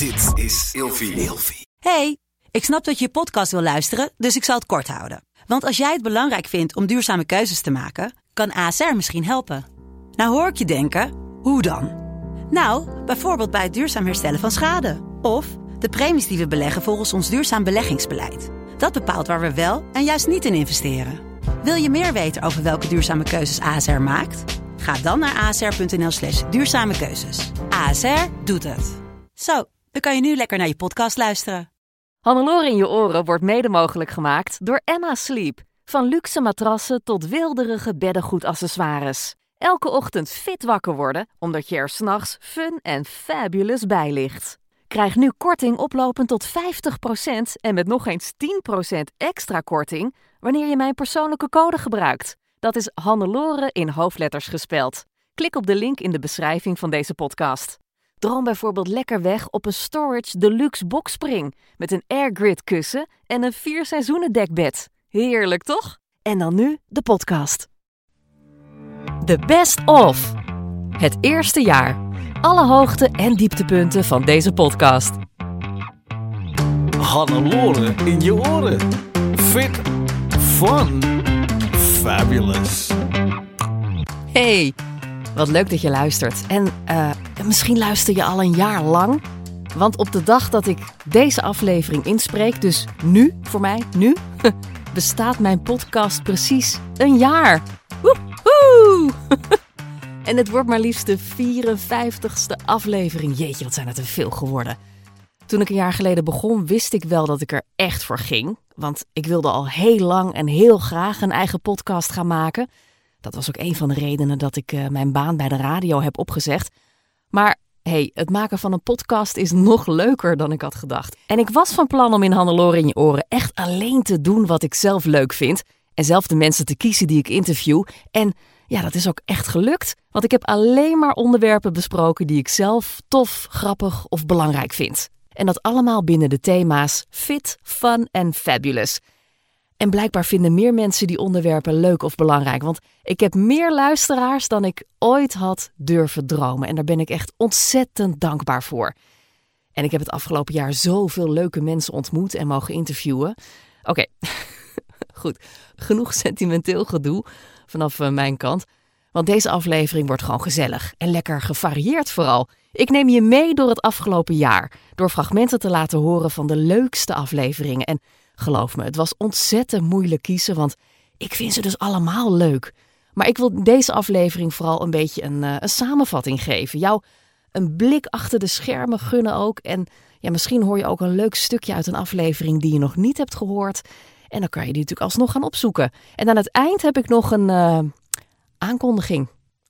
Dit is Ilfie. Hey, ik snap dat je je podcast wil luisteren, dus ik zal het kort houden. Want als jij het belangrijk vindt om duurzame keuzes te maken, kan ASR misschien helpen. Nou hoor ik je denken, hoe dan? Nou, bijvoorbeeld bij het duurzaam herstellen van schade. Of de premies die we beleggen volgens ons duurzaam beleggingsbeleid. Dat bepaalt waar we wel en juist niet in investeren. Wil je meer weten over welke duurzame keuzes ASR maakt? Ga dan naar asr.nl slash duurzame keuzes. ASR doet het. Zo, dan kan je nu lekker naar je podcast luisteren. Hannelore in je oren wordt mede mogelijk gemaakt door Emma Sleep. Van luxe matrassen tot wilderige beddengoedaccessoires. Elke ochtend fit wakker worden, omdat je er s'nachts fun en fabulous bij ligt. Krijg nu korting oplopend tot 50% en met nog eens 10% extra korting wanneer je mijn persoonlijke code gebruikt. Dat is Hannelore in hoofdletters gespeld. Klik op de link in de beschrijving van deze podcast. Droom bijvoorbeeld lekker weg op een Storage Deluxe Boxspring met een airgrid kussen en een vier seizoenen dekbed. Heerlijk toch? En dan nu de podcast. The Best Of. Het eerste jaar. Alle hoogte- en dieptepunten van deze podcast. Hannelore in je oren. Fit, fun, fabulous. Hey, wat leuk dat je luistert. En eh, misschien luister je al een jaar lang. Want op de dag dat ik deze aflevering inspreek, dus nu, voor mij, nu, bestaat mijn podcast precies een jaar. Woehoe! en het wordt maar liefst de 54ste aflevering. Jeetje, wat zijn het er veel geworden. Toen ik een jaar geleden begon, wist ik wel dat ik er echt voor ging. Want ik wilde al heel lang en heel graag een eigen podcast gaan maken. Dat was ook een van de redenen dat ik eh, mijn baan bij de radio heb opgezegd. Maar hey, het maken van een podcast is nog leuker dan ik had gedacht. En ik was van plan om in Hannelore in je oren echt alleen te doen wat ik zelf leuk vind. En zelf de mensen te kiezen die ik interview. En ja, dat is ook echt gelukt. Want ik heb alleen maar onderwerpen besproken die ik zelf tof, grappig of belangrijk vind. En dat allemaal binnen de thema's fit, fun en fabulous. En blijkbaar vinden meer mensen die onderwerpen leuk of belangrijk. Want ik heb meer luisteraars dan ik ooit had durven dromen. En daar ben ik echt ontzettend dankbaar voor. En ik heb het afgelopen jaar zoveel leuke mensen ontmoet en mogen interviewen. Oké, goed. Genoeg sentimenteel gedoe vanaf eh, mijn kant. Want deze aflevering wordt gewoon gezellig en lekker gevarieerd vooral. Ik neem je mee door het afgelopen jaar. Door fragmenten te laten horen van de leukste afleveringen. En Geloof me, het was ontzettend moeilijk kiezen, want ik vind ze dus allemaal leuk. Maar ik wil deze aflevering vooral een beetje een, uh, een samenvatting geven. Jou een blik achter de schermen gunnen ook. En ja, misschien hoor je ook een leuk stukje uit een aflevering die je nog niet hebt gehoord. En dan kan je die natuurlijk alsnog gaan opzoeken. En aan het eind heb ik nog een uh, aankondiging.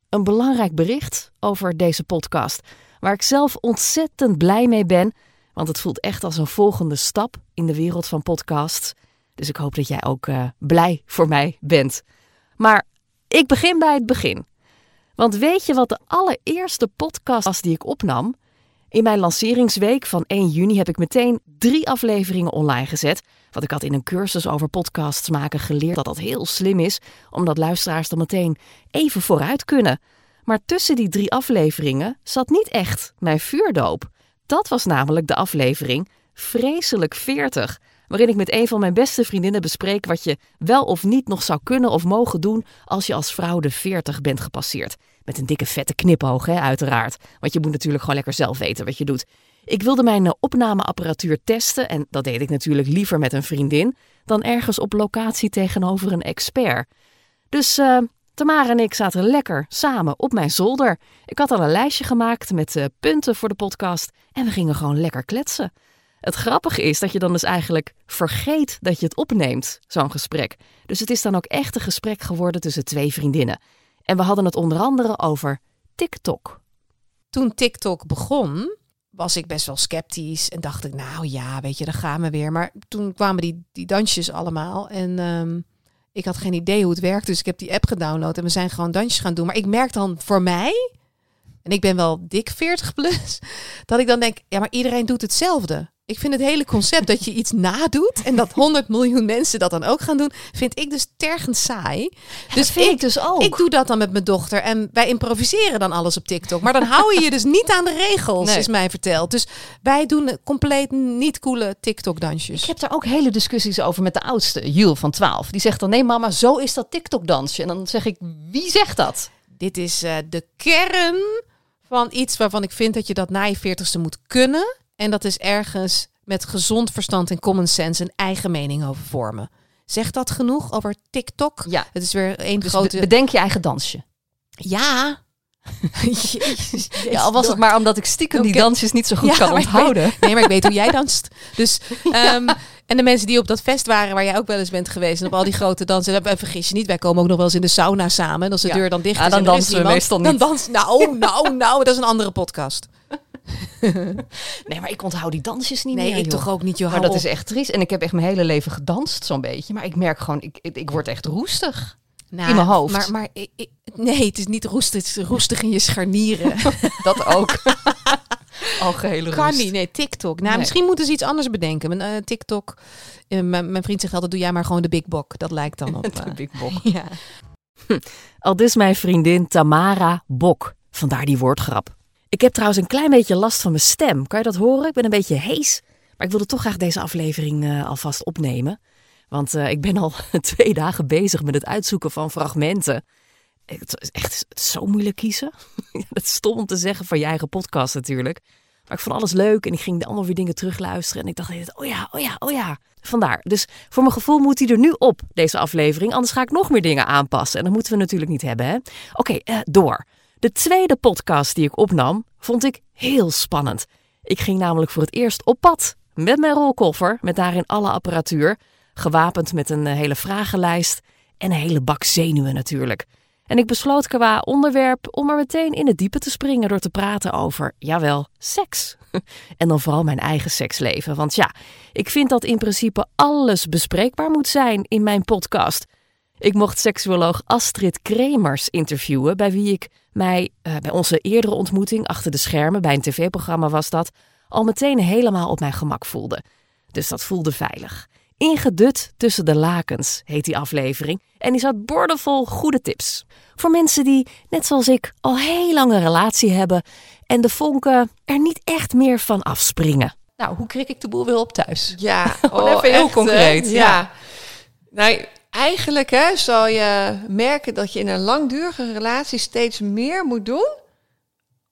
Een belangrijk bericht over deze podcast. Waar ik zelf ontzettend blij mee ben. Want het voelt echt als een volgende stap in de wereld van podcasts. Dus ik hoop dat jij ook uh, blij voor mij bent. Maar ik begin bij het begin. Want weet je wat de allereerste podcast was die ik opnam? In mijn lanceringsweek van 1 juni heb ik meteen drie afleveringen online gezet. Want ik had in een cursus over podcasts maken geleerd dat dat heel slim is, omdat luisteraars dan meteen even vooruit kunnen. Maar tussen die drie afleveringen zat niet echt mijn vuurdoop. Dat was namelijk de aflevering Vreselijk 40, waarin ik met een van mijn beste vriendinnen bespreek wat je wel of niet nog zou kunnen of mogen doen als je als vrouw de 40 bent gepasseerd. Met een dikke vette knipoog, hè, uiteraard. Want je moet natuurlijk gewoon lekker zelf weten wat je doet. Ik wilde mijn eh, opnameapparatuur testen en dat deed ik natuurlijk liever met een vriendin dan ergens op locatie tegenover een expert. Dus uh, Tamara en ik zaten lekker samen op mijn zolder. Ik had al een lijstje gemaakt met uh, punten voor de podcast en we gingen gewoon lekker kletsen. Het grappige is dat je dan dus eigenlijk vergeet dat je het opneemt, zo'n gesprek. Dus het is dan ook echt een gesprek geworden tussen twee vriendinnen. En we hadden het onder andere over TikTok. Toen TikTok begon, was ik best wel sceptisch en dacht ik, nou ja, weet je, dan gaan we weer. Maar toen kwamen die, die dansjes allemaal en um, ik had geen idee hoe het werkt. Dus ik heb die app gedownload en we zijn gewoon dansjes gaan doen. Maar ik merk dan voor mij, en ik ben wel dik 40 plus, dat ik dan denk, ja, maar iedereen doet hetzelfde Ik vind het hele concept dat je iets nadoet en dat 100 miljoen mensen dat dan ook gaan doen, vind ik dus tergend saai. Dus vind ik dus ook. Ik doe dat dan met mijn dochter en wij improviseren dan alles op TikTok. Maar dan hou je je dus niet aan de regels, Nee. is mij verteld. Dus wij doen compleet niet coole TikTok-dansjes. Ik heb daar ook hele discussies over met de oudste, Jules van 12. Die zegt dan, nee mama, zo is dat TikTok-dansje. En dan zeg ik, wie zegt dat? Dit is eh, de kern van iets waarvan ik vind dat je dat na je veertigste moet kunnen. En dat is ergens met gezond verstand en common sense een eigen mening over vormen. Zegt dat genoeg over TikTok? Ja. Het is weer één Dus grote... be- bedenk je eigen dansje. ja. Jezus, Ja, al was het maar omdat ik stiekem die dansjes niet zo goed Ja, kan maar ik onthouden. Nee, maar ik weet hoe jij danst. Dus, ehm, en de mensen die op dat fest waren, waar jij ook wel eens bent geweest, en op al die grote dansen, en vergis je niet, wij komen ook nog wel eens in de sauna samen. En als de deur dan dicht is, dan en is dansen we meestal Dan niet. dans, nou, nou, nou, dat is een andere podcast. Nee, maar ik onthoud die dansjes niet Nee, meer, ik joh. toch ook niet, joh. Maar dat op. is echt triest. En ik heb echt mijn hele leven gedanst, zo'n beetje. Maar ik merk gewoon, ik, ik, ik word echt roestig. Nou, in mijn hoofd. Maar, maar ik- ik- nee, het is niet roestig, het is roestig in je scharnieren. Dat ook. Algehele kan roest. niet, nee, TikTok. Nou, Nee. misschien moeten ze iets anders bedenken. Mijn eh, TikTok, eh, mijn, vriend zegt altijd, doe jij maar gewoon de big bok. Dat lijkt dan op... De eh, big bok. ja. Al dus mijn vriendin Tamara Bok. Vandaar die woordgrap. Ik heb trouwens een klein beetje last van mijn stem. Kan je dat horen? Ik ben een beetje hees. Maar ik wilde toch graag deze aflevering alvast opnemen. Want eh, ik ben al twee dagen bezig met het uitzoeken van fragmenten. Het is echt zo moeilijk kiezen. Het is stom om te zeggen van je eigen podcast natuurlijk. Maar ik vond alles leuk en ik ging allemaal weer dingen terugluisteren. En ik dacht, oh ja, oh ja, oh ja. Vandaar. Dus voor mijn gevoel moet hij er nu op, deze aflevering. Anders ga ik nog meer dingen aanpassen. En dat moeten we natuurlijk niet hebben, hè? Oké, eh, door. De tweede podcast die ik opnam, vond ik heel spannend. Ik ging namelijk voor het eerst op pad. Met mijn rolkoffer, met daarin alle apparatuur. Gewapend met een eh, hele vragenlijst. En een hele bak zenuwen natuurlijk. En ik besloot qua onderwerp om er meteen in het diepe te springen door te praten over, jawel, seks. En dan vooral mijn eigen seksleven. Want ja, ik vind dat in principe alles bespreekbaar moet zijn in mijn podcast. Ik mocht seksuoloog Astrid Kremers interviewen, bij wie ik mij eh, bij onze eerdere ontmoeting achter de schermen, bij een tv-programma was dat, al meteen helemaal op mijn gemak voelde. Dus dat voelde veilig. Ingedut tussen de lakens heet die aflevering en die zat boordevol goede tips. Voor mensen die, net zoals ik, al heel lang een relatie hebben en de vonken er niet echt meer van afspringen. Nou, hoe krik ik de boel weer op thuis? Ja, Gewoon even heel echt, concreet, hè? ja. Ja. Nou, eigenlijk hè, zal je merken dat je in een langdurige relatie steeds meer moet doen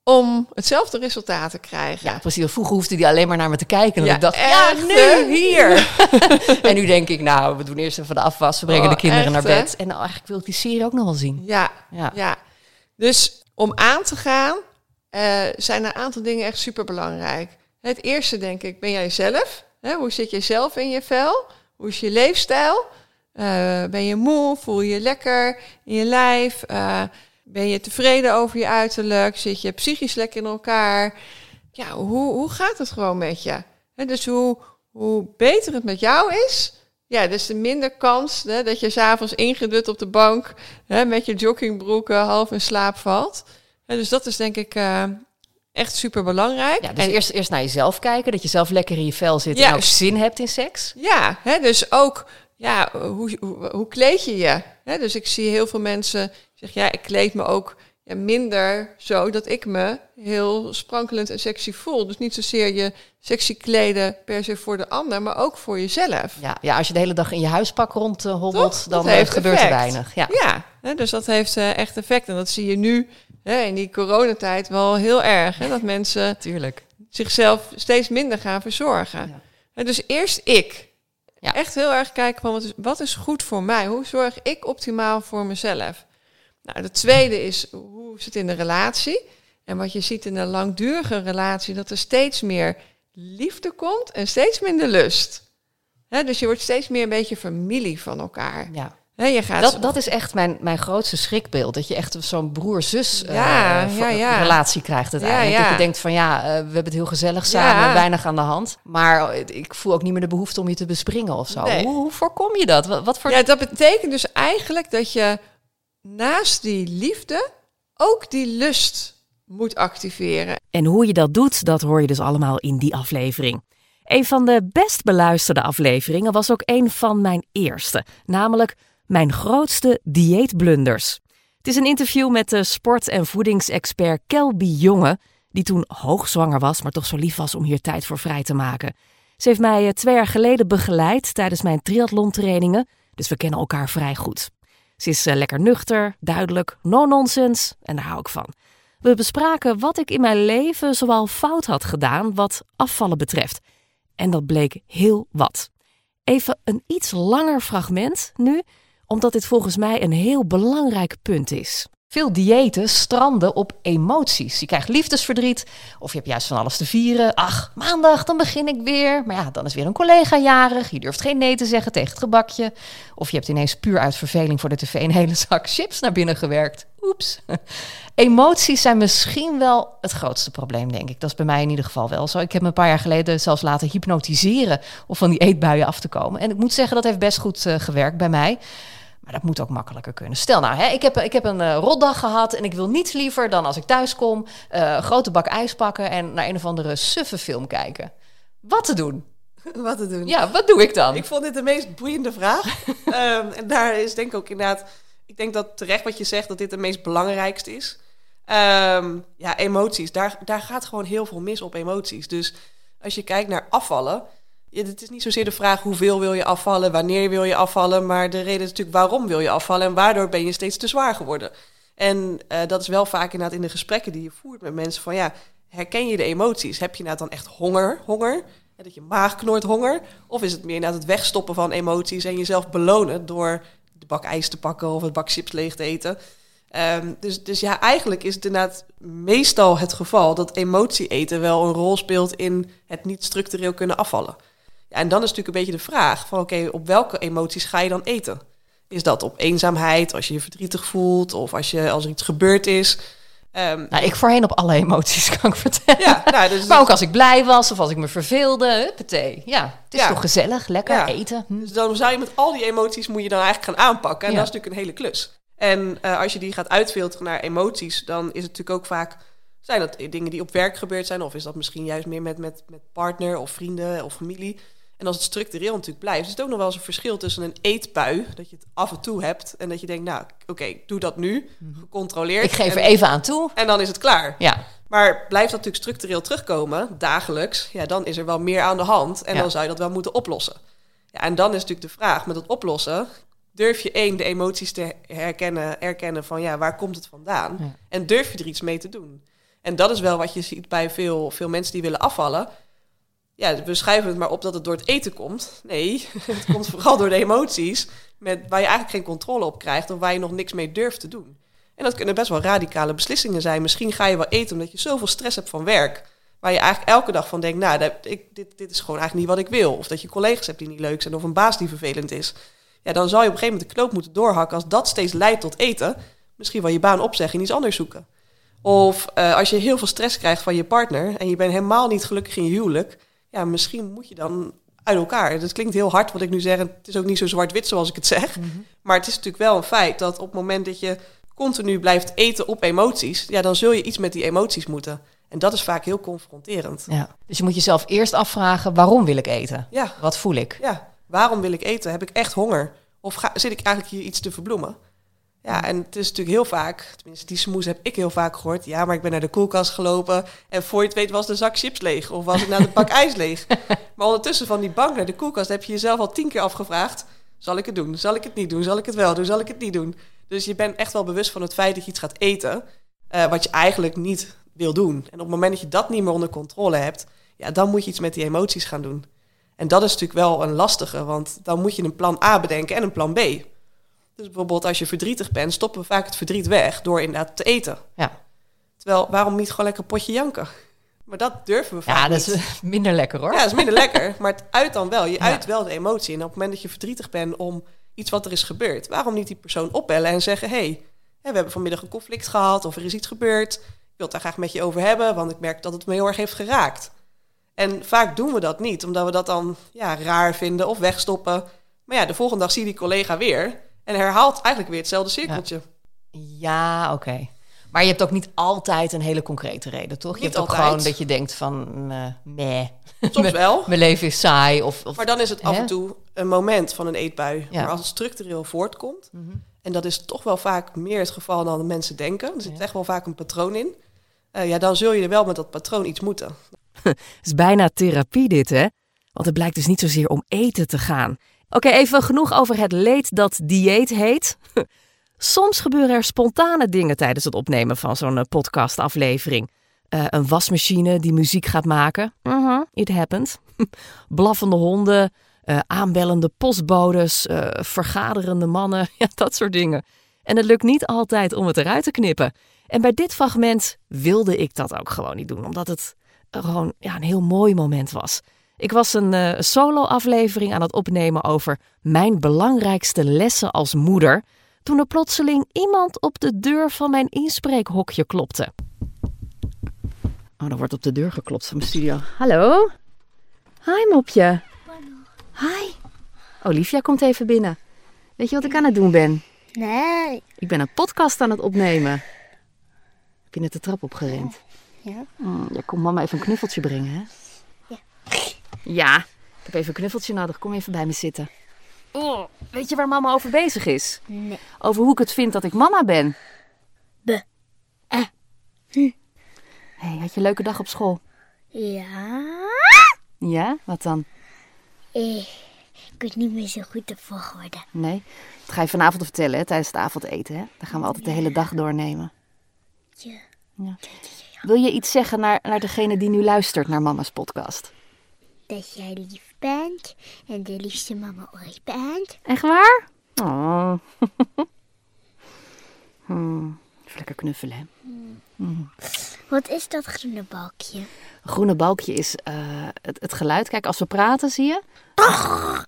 om hetzelfde resultaat te krijgen. Ja, precies. Vroeger hoefde die alleen maar naar me te kijken. En Ja, ik dacht, ja, nu, hier. en nu denk ik, nou, we doen eerst even de afwas. We brengen Oh, de kinderen echt, naar hè? bed. En nou, eigenlijk wil ik die serie ook nog wel zien. Ja, Ja. ja. Dus om aan te gaan eh, zijn een aantal dingen echt super belangrijk. Het eerste denk ik, ben jij zelf? Hè, hoe zit je zelf in je vel? Hoe is je leefstijl? Eh, ben je moe? Voel je je lekker in je lijf? Eh, ben je tevreden over je uiterlijk? Zit je psychisch lekker in elkaar? Ja, hoe, hoe gaat het gewoon met je? Hè, dus hoe, hoe beter het met jou is, ja, dus de minder kans hè, dat je s'avonds ingedut op de bank hè, met je joggingbroeken half in slaap valt. Hè, dus dat is denk ik eh, echt super belangrijk. Ja, dus eerst, eerst naar jezelf kijken. Dat je zelf lekker in je vel zit en Ja. ook zin hebt in seks. Ja, hè, dus ook, ja, hoe, hoe, hoe kleed je je? Hè, dus ik zie heel veel mensen zeggen, ja, ik kleed me ook ja, minder zo dat ik me heel sprankelend en sexy voel. Dus niet zozeer je sexy kleden per se voor de ander, maar ook voor jezelf. Ja, ja als je de hele dag in je huispak rondhobbelt, Toch? dan Dat eh, heeft gebeurt er weinig. Ja. Ja, hè, dus dat heeft eh, echt effect. En dat zie je nu hè, in die coronatijd wel heel erg. Hè, dat mensen natuurlijk. zichzelf steeds minder gaan verzorgen. Ja. Dus eerst ik. Ja. Echt heel erg kijken van wat is, wat is goed voor mij? Hoe zorg ik optimaal voor mezelf? Nou, de tweede is hoe is het in de relatie? En wat je ziet in een langdurige relatie, dat er steeds meer liefde komt en steeds minder lust. Hè, dus je wordt steeds meer een beetje familie van elkaar. Ja. Hè, je gaat Dat, dat is echt mijn, mijn grootste schrikbeeld. Dat je echt zo'n broer-zus Ja, v- ja, ja. relatie krijgt uiteindelijk. Dat je denkt van ja, eh, we hebben het heel gezellig samen, weinig aan de hand. Maar ik voel ook niet meer de behoefte om je te bespringen of zo. Nee. Hoe, hoe voorkom je dat? Wat, wat voor... Ja, dat betekent dus eigenlijk dat je naast die liefde ook die lust moet activeren. En hoe je dat doet, dat hoor je dus allemaal in die aflevering. Een van de best beluisterde afleveringen was ook een van mijn eerste, namelijk mijn grootste dieetblunders. Het is een interview met de sport- en voedingsexpert Kelby Jonge, die toen hoogzwanger was, maar toch zo lief was om hier tijd voor vrij te maken. Ze heeft mij eh, twee jaar geleden begeleid tijdens mijn triathlontrainingen, dus we kennen elkaar vrij goed. Ze is eh, lekker nuchter, duidelijk, no-nonsense en daar hou ik van. We bespraken wat ik in mijn leven zoal fout had gedaan wat afvallen betreft. En dat bleek heel wat. Even een iets langer fragment nu, omdat dit volgens mij een heel belangrijk punt is. Veel diëten stranden op emoties. Je krijgt liefdesverdriet of je hebt juist van alles te vieren. Ach, maandag, dan begin ik weer. Maar ja, dan is weer een collega jarig. Je durft geen nee te zeggen tegen het gebakje. Of je hebt ineens puur uit verveling voor de tv een hele zak chips naar binnen gewerkt. Oeps. Emoties zijn misschien wel het grootste probleem, denk ik. Dat is bij mij in ieder geval wel zo. Ik heb me een paar jaar geleden zelfs laten hypnotiseren om van die eetbuien af te komen. En ik moet zeggen, dat heeft best goed uh, gewerkt bij mij. Maar dat moet ook makkelijker kunnen. Stel nou, hè, ik, heb, ik heb een uh, rotdag gehad en ik wil niets liever dan als ik thuis kom, uh, een grote bak ijs pakken en naar een of andere suffe film kijken. Wat te doen? Wat te doen? Ja, wat doe ik dan? Ik vond dit de meest boeiende vraag. um, en daar is denk ik ook inderdaad, ik denk dat terecht wat je zegt, dat dit de meest belangrijkste is. Um, ja, emoties. Daar, daar gaat gewoon heel veel mis op emoties. Dus als je kijkt naar afvallen, het is niet zozeer de vraag hoeveel wil je afvallen, wanneer wil je afvallen, maar de reden is natuurlijk waarom wil je afvallen en waardoor ben je steeds te zwaar geworden. En uh, dat is wel vaak inderdaad in de gesprekken die je voert met mensen van ja, herken je de emoties? Heb je nou dan echt honger, honger? En dat je maag knort honger? Of is het meer inderdaad het wegstoppen van emoties en jezelf belonen door de bak ijs te pakken of het bak chips leeg te eten? Um, dus, dus ja, eigenlijk is het inderdaad meestal het geval dat emotie eten wel een rol speelt in het niet structureel kunnen afvallen. Ja, en dan is natuurlijk een beetje de vraag van oké, op welke emoties ga je dan eten? Is dat op eenzaamheid, als je je verdrietig voelt of als, je, als er iets gebeurd is? Um, nou, ik voorheen op alle emoties, kan ik vertellen. Ja, nou, dus maar ook als ik blij was of als ik me verveelde, huppatee. Ja, het is ja. toch gezellig, lekker ja. eten. Hm. Dus dan zou je met al die emoties moet je dan eigenlijk gaan aanpakken. En dat is natuurlijk een hele klus. En uh, als je die gaat uitfilteren naar emoties, dan is het natuurlijk ook vaak... Zijn dat dingen die op werk gebeurd zijn? Of is dat misschien juist meer met, met, met partner of vrienden of familie? En als het structureel natuurlijk blijft, is het ook nog wel eens een verschil tussen een eetbui, dat je het af en toe hebt, en dat je denkt, nou, oké, okay, doe dat nu, gecontroleerd. Ik geef en, er even aan toe. En dan is het klaar. Ja. Maar blijft dat natuurlijk structureel terugkomen, dagelijks, ja, dan is er wel meer aan de hand en ja. dan zou je dat wel moeten oplossen. Ja, en dan is natuurlijk de vraag met het oplossen, durf je één, de emoties te herkennen, erkennen van, ja, waar komt het vandaan? Ja. En durf je er iets mee te doen? En dat is wel wat je ziet bij veel, veel mensen die willen afvallen ja, we schrijven het maar op dat het door het eten komt. Nee, het komt vooral door de emoties, met, waar je eigenlijk geen controle op krijgt of waar je nog niks mee durft te doen. En dat kunnen best wel radicale beslissingen zijn. Misschien ga je wel eten omdat je zoveel stress hebt van werk, waar je eigenlijk elke dag van denkt, nou, dit, dit is gewoon eigenlijk niet wat ik wil. Of dat je collega's hebt die niet leuk zijn of een baas die vervelend is. Ja, dan zal je op een gegeven moment de knoop moeten doorhakken als dat steeds leidt tot eten. Misschien wel je baan opzeggen en iets anders zoeken. Of uh, als je heel veel stress krijgt van je partner en je bent helemaal niet gelukkig in je huwelijk ja, misschien moet je dan uit elkaar. Dat klinkt heel hard wat ik nu zeg. Het is ook niet zo zwart-wit zoals ik het zeg. Mm -hmm. Maar het is natuurlijk wel een feit dat op het moment dat je continu blijft eten op emoties, ja, dan zul je iets met die emoties moeten. En dat is vaak heel confronterend. Ja. Dus je moet jezelf eerst afvragen: waarom wil ik eten? Ja. Wat voel ik? Ja, waarom wil ik eten? Heb ik echt honger? Of ga, zit ik eigenlijk hier iets te verbloemen? Ja, en het is natuurlijk heel vaak, tenminste die smoes heb ik heel vaak gehoord. Ja, maar ik ben naar de koelkast gelopen en voor je het weet was de zak chips leeg. Of was ik naar de bak ijs leeg. Maar ondertussen van die bank naar de koelkast heb je jezelf al tien keer afgevraagd. Zal ik het doen? Zal ik het niet doen? Zal ik het wel doen? Zal ik het niet doen? Dus je bent echt wel bewust van het feit dat je iets gaat eten, uh, wat je eigenlijk niet wil doen. En op het moment dat je dat niet meer onder controle hebt, ja, dan moet je iets met die emoties gaan doen. En dat is natuurlijk wel een lastige, want dan moet je een plan A bedenken en een plan B. Dus bijvoorbeeld als je verdrietig bent, stoppen we vaak het verdriet weg door inderdaad te eten. Ja. Terwijl, waarom niet gewoon lekker potje janken? Maar dat durven we vaak Ja, dat niet. is minder lekker hoor. Ja, dat is minder lekker. Maar het uit dan wel. Je ja. uit wel de emotie. En op het moment dat je verdrietig bent om iets wat er is gebeurd, waarom niet die persoon opbellen en zeggen: hey, we hebben vanmiddag een conflict gehad of er is iets gebeurd. Ik wil het daar graag met je over hebben, want ik merk dat het me heel erg heeft geraakt. En vaak doen we dat niet, omdat we dat dan ja, raar vinden of wegstoppen. Maar ja, de volgende dag zie je die collega weer. En herhaalt eigenlijk weer hetzelfde cirkeltje. Ja, ja oké. Okay. Maar je hebt ook niet altijd een hele concrete reden, toch? Niet je hebt ook altijd. gewoon dat je denkt van, uh, nee. Soms wel. Mijn leven is saai. Of, of Maar dan is het af en toe een moment van een eetbui. Ja. Maar als het structureel voortkomt, en dat is toch wel vaak meer het geval dan de mensen denken, er zit Ja. echt wel vaak een patroon in, eh, ja, dan zul je er wel met dat patroon iets moeten. Het is bijna therapie dit, hè? Want het blijkt dus niet zozeer om eten te gaan. Oké, even genoeg over het leed dat dieet heet. Soms gebeuren er spontane dingen tijdens het opnemen van zo'n eh, podcastaflevering. Eh, een wasmachine die muziek gaat maken. Mhm, it happened. Blaffende honden, eh, aanbellende postbodes, vergaderende mannen, ja, dat soort dingen. En het lukt niet altijd om het eruit te knippen. En bij dit fragment wilde ik dat ook gewoon niet doen, omdat het gewoon ja, een heel mooi moment was. Ik was een eh, solo-aflevering aan het opnemen over mijn belangrijkste lessen als moeder. Toen er plotseling iemand op de deur van mijn inspreekhokje klopte. Oh, er wordt op de deur geklopt van mijn studio. Hallo? Hi, mopje. Hi. Olivia komt even binnen. Weet je wat ik aan het doen ben? Nee. Ik ben een podcast aan het opnemen. Heb je net de trap opgerend? Ja. Mm, ja, kom mama even een knuffeltje brengen, hè? Ja. Ja, ik heb even een knuffeltje nodig. Kom even bij me zitten. Oh, weet je waar mama over bezig is? Nee. Over hoe ik het vind dat ik mama ben. Be. Eh. hey, had je een leuke dag op school? Ja. Ja? Wat dan? Eh, ik weet niet meer zo goed de volgorde. Nee? Dat ga je vanavond vertellen, hè, tijdens het avondeten, hè? Dan gaan we altijd de hele dag doornemen. Ja. Wil je iets zeggen naar, naar degene die nu luistert naar mama's podcast? Dat jij lief bent en de liefste mama ooit bent. Echt waar? Oh. hmm. Even lekker knuffelen, hè? Wat is dat groene balkje? Een groene balkje is eh, het, het geluid. Kijk, als we praten, zie je?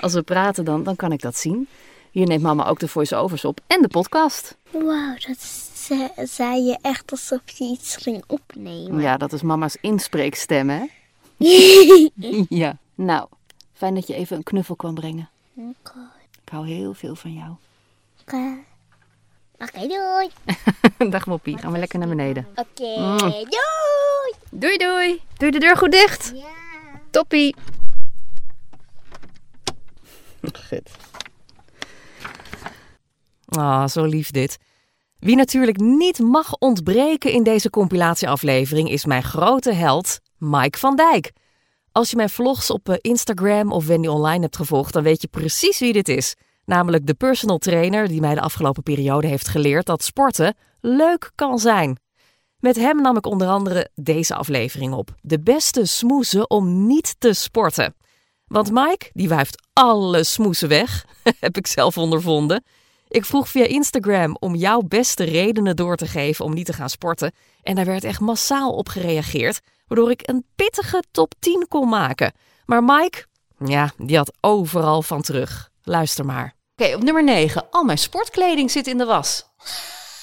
als we praten, dan, dan kan ik dat zien. Hier neemt mama ook de voice-overs op en de podcast. Wauw, dat ze- zei je echt alsof je iets ging opnemen. Ja, dat is mama's inspreekstem, hè? ja. Nou, fijn dat je even een knuffel kwam brengen. Oké. Ik hou heel veel van jou. Oké, Oké, doei. Dag Moppie, gaan we lekker naar beneden. Oké, Mm. doei. Doei doei. Doe de deur goed dicht. Ja. Toppie. Goed. Ah, zo lief dit. Wie natuurlijk niet mag ontbreken in deze compilatieaflevering is mijn grote held Mike van Dijk. Als je mijn vlogs op eh, Instagram of Wendy Online hebt gevolgd, dan weet je precies wie dit is. Namelijk de personal trainer die mij de afgelopen periode heeft geleerd dat sporten leuk kan zijn. Met hem nam ik onder andere deze aflevering op. De beste smoesen om niet te sporten. Want Mike, die wuift alle smoesen weg, heb ik zelf ondervonden. Ik vroeg via Instagram om jouw beste redenen door te geven om niet te gaan sporten. En daar werd echt massaal op gereageerd, waardoor ik een pittige top 10 kon maken. Maar Mike, ja, die had overal van terug. Luister maar. Oké, op nummer 9. Al mijn sportkleding zit in de was.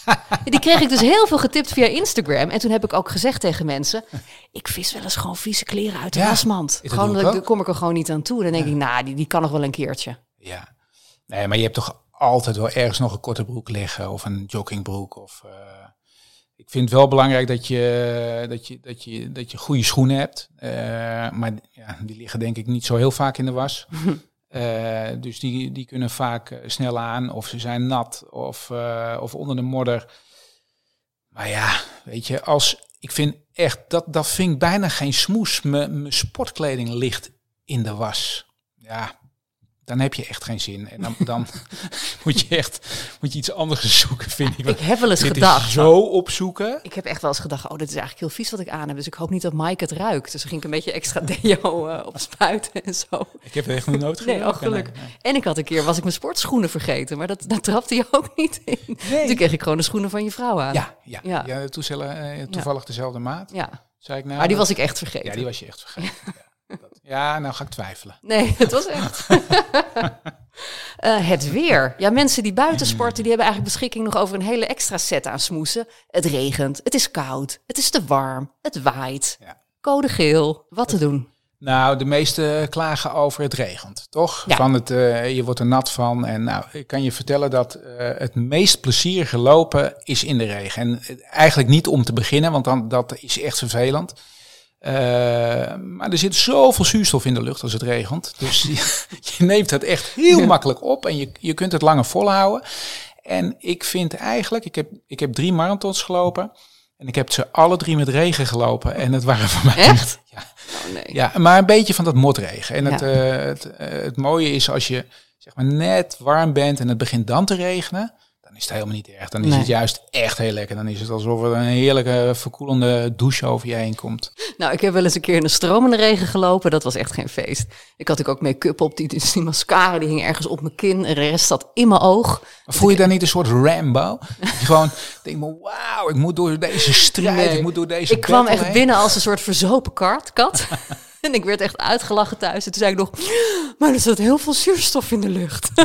Die kreeg ik dus heel veel getipt via Instagram. En toen heb ik ook gezegd tegen mensen: Ik vis wel eens gewoon vieze kleren uit de Ja, wasmand. Gewoon, kom ik er gewoon niet aan toe. Dan denk ik, nou, die, die kan nog wel een keertje. Ja. Nee, maar je hebt toch altijd wel ergens nog een korte broek liggen of een joggingbroek. Of, eh, ik vind het wel belangrijk dat je, dat je, dat je, dat je goede schoenen hebt. Eh, maar ja, die liggen denk ik niet zo heel vaak in de was. Eh, dus die, die kunnen vaak snel aan of ze zijn nat of, of onder de modder. Maar ja, weet je, als ik vind echt dat dat vind ik bijna geen smoes. Mijn sportkleding ligt in de was. Ja, dan heb je echt geen zin. En dan, dan moet je echt moet je iets anders zoeken, vind ik. Ik heb wel eens Dit gedacht. is zo opzoeken. Ik heb echt wel eens gedacht, oh, dit is eigenlijk heel vies wat ik aan heb. Dus ik hoop niet dat Mike het ruikt. Dus dan ging ik een beetje extra deo eh, op spuiten en zo. Ik heb echt nog nooit gedaan. Nee, oh geluk. En ik had een keer, was ik mijn sportschoenen vergeten. Maar dat, daar trapte je ook niet in. Toen kreeg ik gewoon de schoenen van je vrouw aan. Ja, ja, Ja. ja. toevallig, eh, toevallig dezelfde maat. Ja, Zei ik nou, maar die was ik echt vergeten. Ja, die was je echt vergeten. ja. Dat- ja, nou ga ik twijfelen. Nee, het was echt. Eh, het weer. Ja, mensen die buiten sporten, die hebben eigenlijk beschikking nog over een hele extra set aan smoesen. Het regent, het is koud, het is te warm, het waait. Ja. Code geel, wat te doen? Nou, de meesten klagen over het regent, toch? Ja. Van het, eh, je wordt er nat van. En nou, ik kan je vertellen dat eh, het meest plezierige lopen is in de regen. En eigenlijk niet om te beginnen, want dan, dat is echt vervelend. Eh, maar er zit zoveel zuurstof in de lucht als het regent. Dus je, je neemt het echt heel makkelijk op en je, je kunt het langer volhouden. En ik vind eigenlijk, ik heb, ik heb drie marathons gelopen. En ik heb ze alle drie met regen gelopen. En het waren voor mij... Echt? Ja, Oh nee. ja, maar een beetje van dat motregen. En het, eh, het, eh, het mooie is als je zeg maar net warm bent en het begint dan te regenen, dan is het helemaal niet erg. Dan is Nee. het juist echt heel lekker. Dan is het alsof er een heerlijke verkoelende douche over je heen komt. Nou, ik heb wel eens een keer in de stromende regen gelopen. Dat was echt geen feest. Ik had ook make-up op. Die, die mascara die hing ergens op mijn kin. En de rest zat in mijn oog. Maar voel je dan niet een soort Rambo? Gewoon denkt, maar wauw, ik moet door deze strijd, Nee. ik moet door deze Ik kwam echt heen. binnen als een soort verzopen kat. kat. en ik werd echt uitgelachen thuis. En toen zei ik nog, maar er zat heel veel zuurstof in de lucht.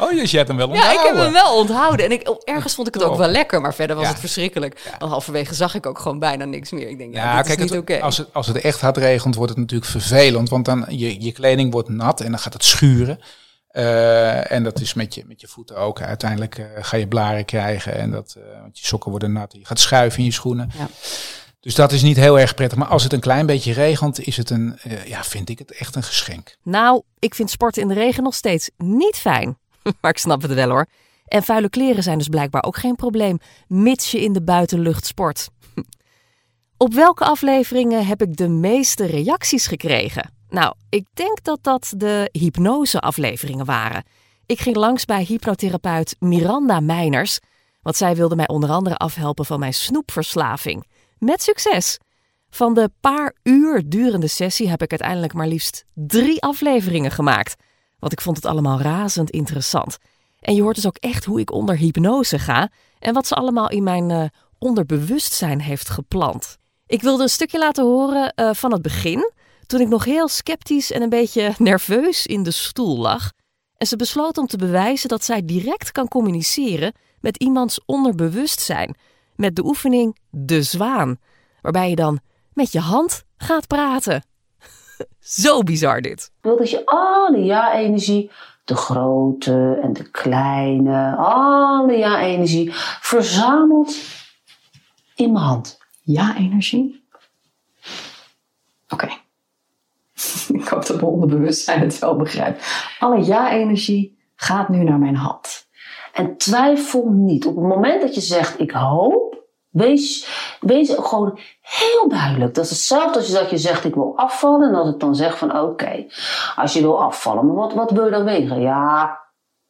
Oh, dus je hebt hem wel Ja, ik heb onthouden. hem wel onthouden. En ik, ergens vond ik het ook Top. wel lekker, maar verder was Ja. het verschrikkelijk. Want halverwege zag ik ook gewoon bijna niks meer. Ik denk, ja, kijk, is niet oké. als, het, als het echt hard regent, wordt het natuurlijk vervelend. Want dan je, je kleding wordt nat en dan gaat het schuren. Eh, en dat is met je, met je voeten ook. Uiteindelijk eh, ga je blaren krijgen. En dat, eh, want je sokken worden nat. Je gaat schuiven in je schoenen. Ja. Dus dat is niet heel erg prettig. Maar als het een klein beetje regent, is het een, eh, ja, vind ik het echt een geschenk. Nou, ik vind sporten in de regen nog steeds niet fijn. maar ik snap het wel hoor. En vuile kleren zijn dus blijkbaar ook geen probleem, mits je in de buitenlucht sport. Op welke afleveringen heb ik de meeste reacties gekregen? Nou, ik denk dat dat de hypnose-afleveringen waren. Ik ging langs bij hypnotherapeut Miranda Meiners, want zij wilde mij onder andere afhelpen van mijn snoepverslaving. Met succes! Van de paar uur durende sessie heb ik uiteindelijk maar liefst drie afleveringen gemaakt. Want ik vond het allemaal razend interessant. En je hoort dus ook echt hoe ik onder hypnose ga en wat ze allemaal in mijn eh, onderbewustzijn heeft geplant. Ik wilde een stukje laten horen eh, van het begin, toen ik nog heel sceptisch en een beetje nerveus in de stoel lag. En ze besloot om te bewijzen dat zij direct kan communiceren met iemands onderbewustzijn. Met de oefening De Zwaan, waarbij je dan met je hand gaat praten. Zo bizar dit. wil dat je alle ja-energie, de grote en de kleine, alle ja-energie verzamelt in mijn hand. Ja-energie? Oké. Ik hoop dat mijn onderbewustzijn het wel begrijpt. Alle ja-energie gaat nu naar mijn hand. En twijfel niet. Op het moment dat je zegt ik hoop, wees, wees gewoon heel duidelijk. Dat is hetzelfde als je, dat je zegt ik wil afvallen. En als ik dan zeg van oké, als je wil afvallen, maar wat, wat wil je dan wegen? Ja,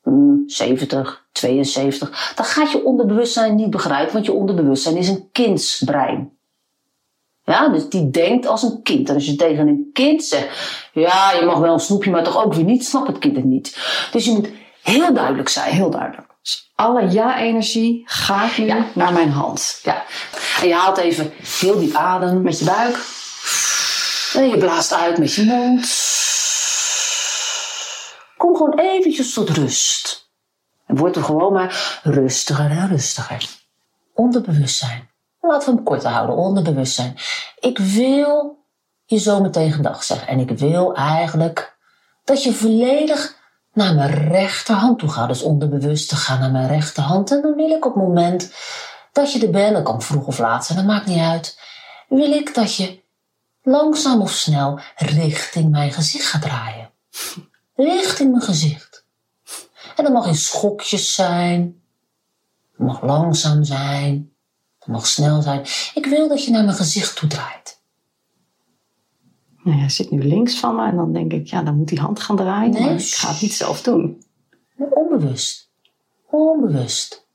mm, 70, 72. Dan gaat je onderbewustzijn niet begrijpen, want je onderbewustzijn is een kindsbrein. Ja, dus die denkt als een kind. En als je tegen een kind zegt, ja, je mag wel een snoepje, maar toch ook weer niet, snapt het kind het niet. Dus je moet heel duidelijk zijn. Heel duidelijk. Dus alle ja-energie gaat nu Ja. naar mijn hand. Ja. En je haalt even heel diep adem met je buik. En je blaast uit met je mond. Kom gewoon eventjes tot rust. En word er gewoon maar rustiger en rustiger. Onderbewustzijn. Laten we hem kort houden. Onderbewustzijn. Ik wil je zo meteen gedag zeggen. En ik wil eigenlijk dat je volledig naar mijn rechterhand toe gaat. Dus onderbewust te gaan naar mijn rechterhand. En dan wil ik op het moment dat je er bent, dat kan vroeg of laat zijn, dat maakt niet uit. Wil ik dat je langzaam of snel richting mijn gezicht gaat draaien. Richting mijn gezicht. En dat mag in schokjes zijn. Het mag langzaam zijn. Het mag snel zijn. Ik wil dat je naar mijn gezicht toe draait. Nou, hij zit nu links van me en dan denk ik, ja, dan moet die hand gaan draaien. Nee. Maar ik ga het niet zelf doen. Onbewust. Onbewust.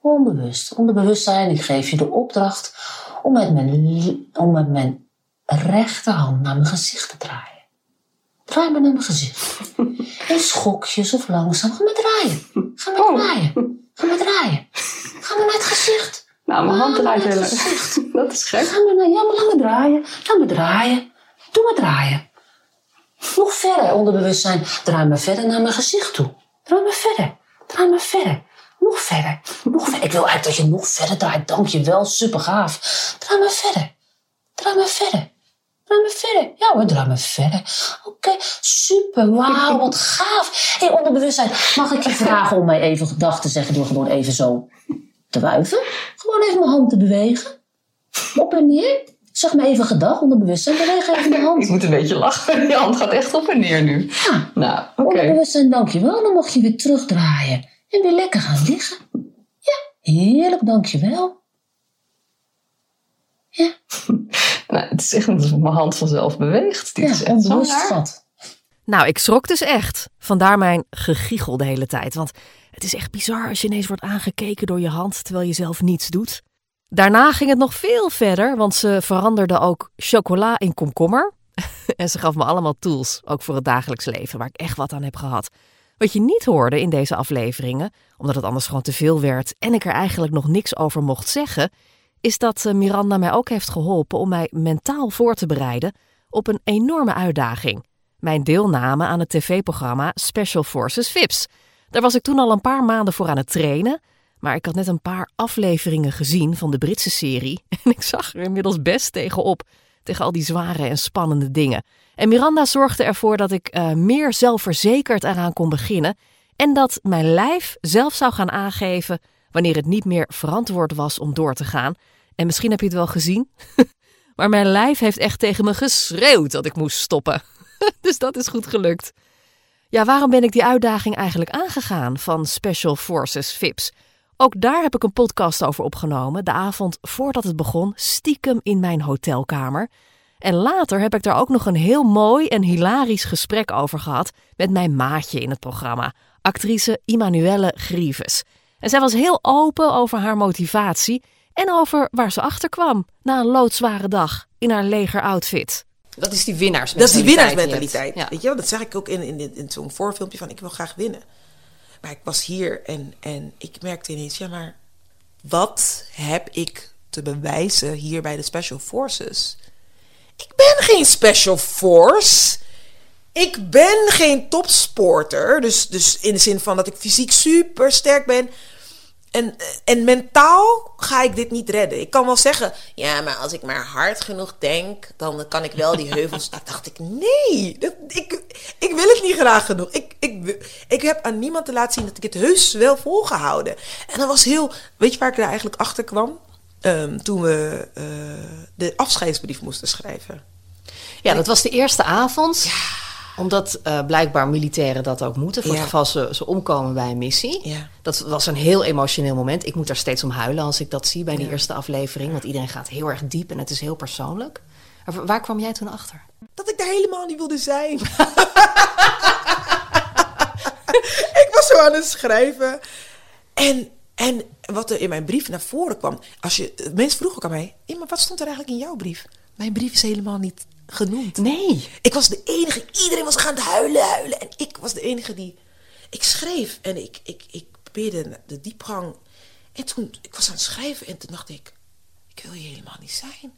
Onbewust. Onderbewustzijn. Ik geef je de opdracht om met mijn, om met mijn rechterhand naar mijn gezicht te draaien. Draai maar naar mijn gezicht. In schokjes of langzaam. Ga maar draaien. Ga maar Oh. draaien. Ga maar draaien. Ga maar naar het gezicht. Nou, mijn hand draait dat heel erg. Dat is gek. Ga maar naar, ja, maar laat me draaien. Laat me draaien. Doe maar draaien. Nog verder, onderbewustzijn. Draai maar verder naar mijn gezicht toe. Draai maar verder. Draai maar verder. Nog verder. Nog verder. Ik wil eigenlijk dat je nog verder draait. Dank je wel. Super gaaf. Draai maar verder. Draai maar verder. Draai maar verder. Ja hoor, draai maar verder. Oké, super. Wauw, wat gaaf. Hé, hey, onderbewustzijn. Mag ik je vragen om mij even gedag te zeggen door gewoon even zo te wuiven? Gewoon even mijn hand te bewegen. Op en neer. Zeg maar even gedag onder bewustzijn. Beweeg even de hand. Ik moet een beetje lachen. Je hand gaat echt op en neer nu. Ja, Nou, bewustzijn, dankjewel. Dan mag je weer terugdraaien. En weer lekker gaan liggen. Ja, heerlijk, dankjewel. Nou, het is echt net alsof mijn hand vanzelf beweegt. Dit Ja, is echt zo onbewust. Nou, ik schrok dus echt. Vandaar mijn gegiegel de hele tijd. Want het is echt bizar als je ineens wordt aangekeken door je hand terwijl je zelf niets doet. Daarna ging het nog veel verder, want ze veranderde ook chocola in komkommer. en ze gaf me allemaal tools, ook voor het dagelijks leven, waar ik echt wat aan heb gehad. Wat je niet hoorde in deze afleveringen, omdat het anders gewoon te veel werd en ik er eigenlijk nog niks over mocht zeggen, is dat eh, Miranda mij ook heeft geholpen om mij mentaal voor te bereiden op een enorme uitdaging mijn deelname aan het tv-programma Special Forces VIPS. Daar was ik toen al een paar maanden voor aan het trainen, maar ik had net een paar afleveringen gezien van de Britse serie en ik zag er inmiddels best tegenop, tegen al die zware en spannende dingen. En Miranda zorgde ervoor dat ik eh, meer zelfverzekerd eraan kon beginnen en dat mijn lijf zelf zou gaan aangeven wanneer het niet meer verantwoord was om door te gaan. En misschien heb je het wel gezien, maar mijn lijf heeft echt tegen me geschreeuwd dat ik moest stoppen. Dus dat is goed gelukt. Ja, waarom ben ik die uitdaging eigenlijk aangegaan van Special Forces VIPS? Ook daar heb ik een podcast over opgenomen, de avond voordat het begon, stiekem in mijn hotelkamer. En later heb ik daar ook nog een heel mooi en hilarisch gesprek over gehad met mijn maatje in het programma, actrice Immanuelle Grieves. En zij was heel open over haar motivatie en over waar ze achter kwam na een loodzware dag in haar legeroutfit. Dat is die winnaarsmentaliteit. Dat is die winnaarsmentaliteit. Ja. Weet je wel? Dat zeg ik ook in, in, in zo'n voorfilmpje van ik wil graag winnen. Maar ik was hier en, en ik merkte ineens, ja maar wat heb ik te bewijzen hier bij de Special Forces? Ik ben geen Special Force. Ik ben geen topsporter. Dus, dus in de zin van dat ik fysiek super sterk ben. En, en mentaal ga ik dit niet redden. Ik kan wel zeggen, ja, maar als ik maar hard genoeg denk, dan kan ik wel die heuvels. Dan dacht ik, nee, dat, ik, ik wil het niet graag genoeg. Ik, ik, ik heb aan niemand te laten zien dat ik het heus wel volgehouden. En dat was heel, weet je waar ik daar eigenlijk achter kwam? Ehm, toen we eh, de afscheidsbrief moesten schrijven. Ja, dat was de eerste avond. Omdat eh, blijkbaar militairen dat ook moeten. Voor Ja. het geval ze, ze omkomen bij een missie. Ja. Dat was een heel emotioneel moment. Ik moet daar steeds om huilen als ik dat zie bij die Ja. eerste aflevering. Want iedereen gaat heel erg diep en het is heel persoonlijk. Maar waar kwam jij toen achter? dat ik daar helemaal niet wilde zijn. ik was zo aan het schrijven. En, en wat er in mijn brief naar voren kwam. Als je, mensen vroegen ook aan mij: "Hé, maar wat stond er eigenlijk in jouw brief? Mijn brief is helemaal niet genoemd. Nee. Ik was de enige, iedereen was gaan huilen, huilen. En ik was de enige die. Ik schreef en ik, ik, ik probeerde de diepgang. En toen, ik was aan het schrijven en toen dacht ik: Ik wil hier helemaal niet zijn.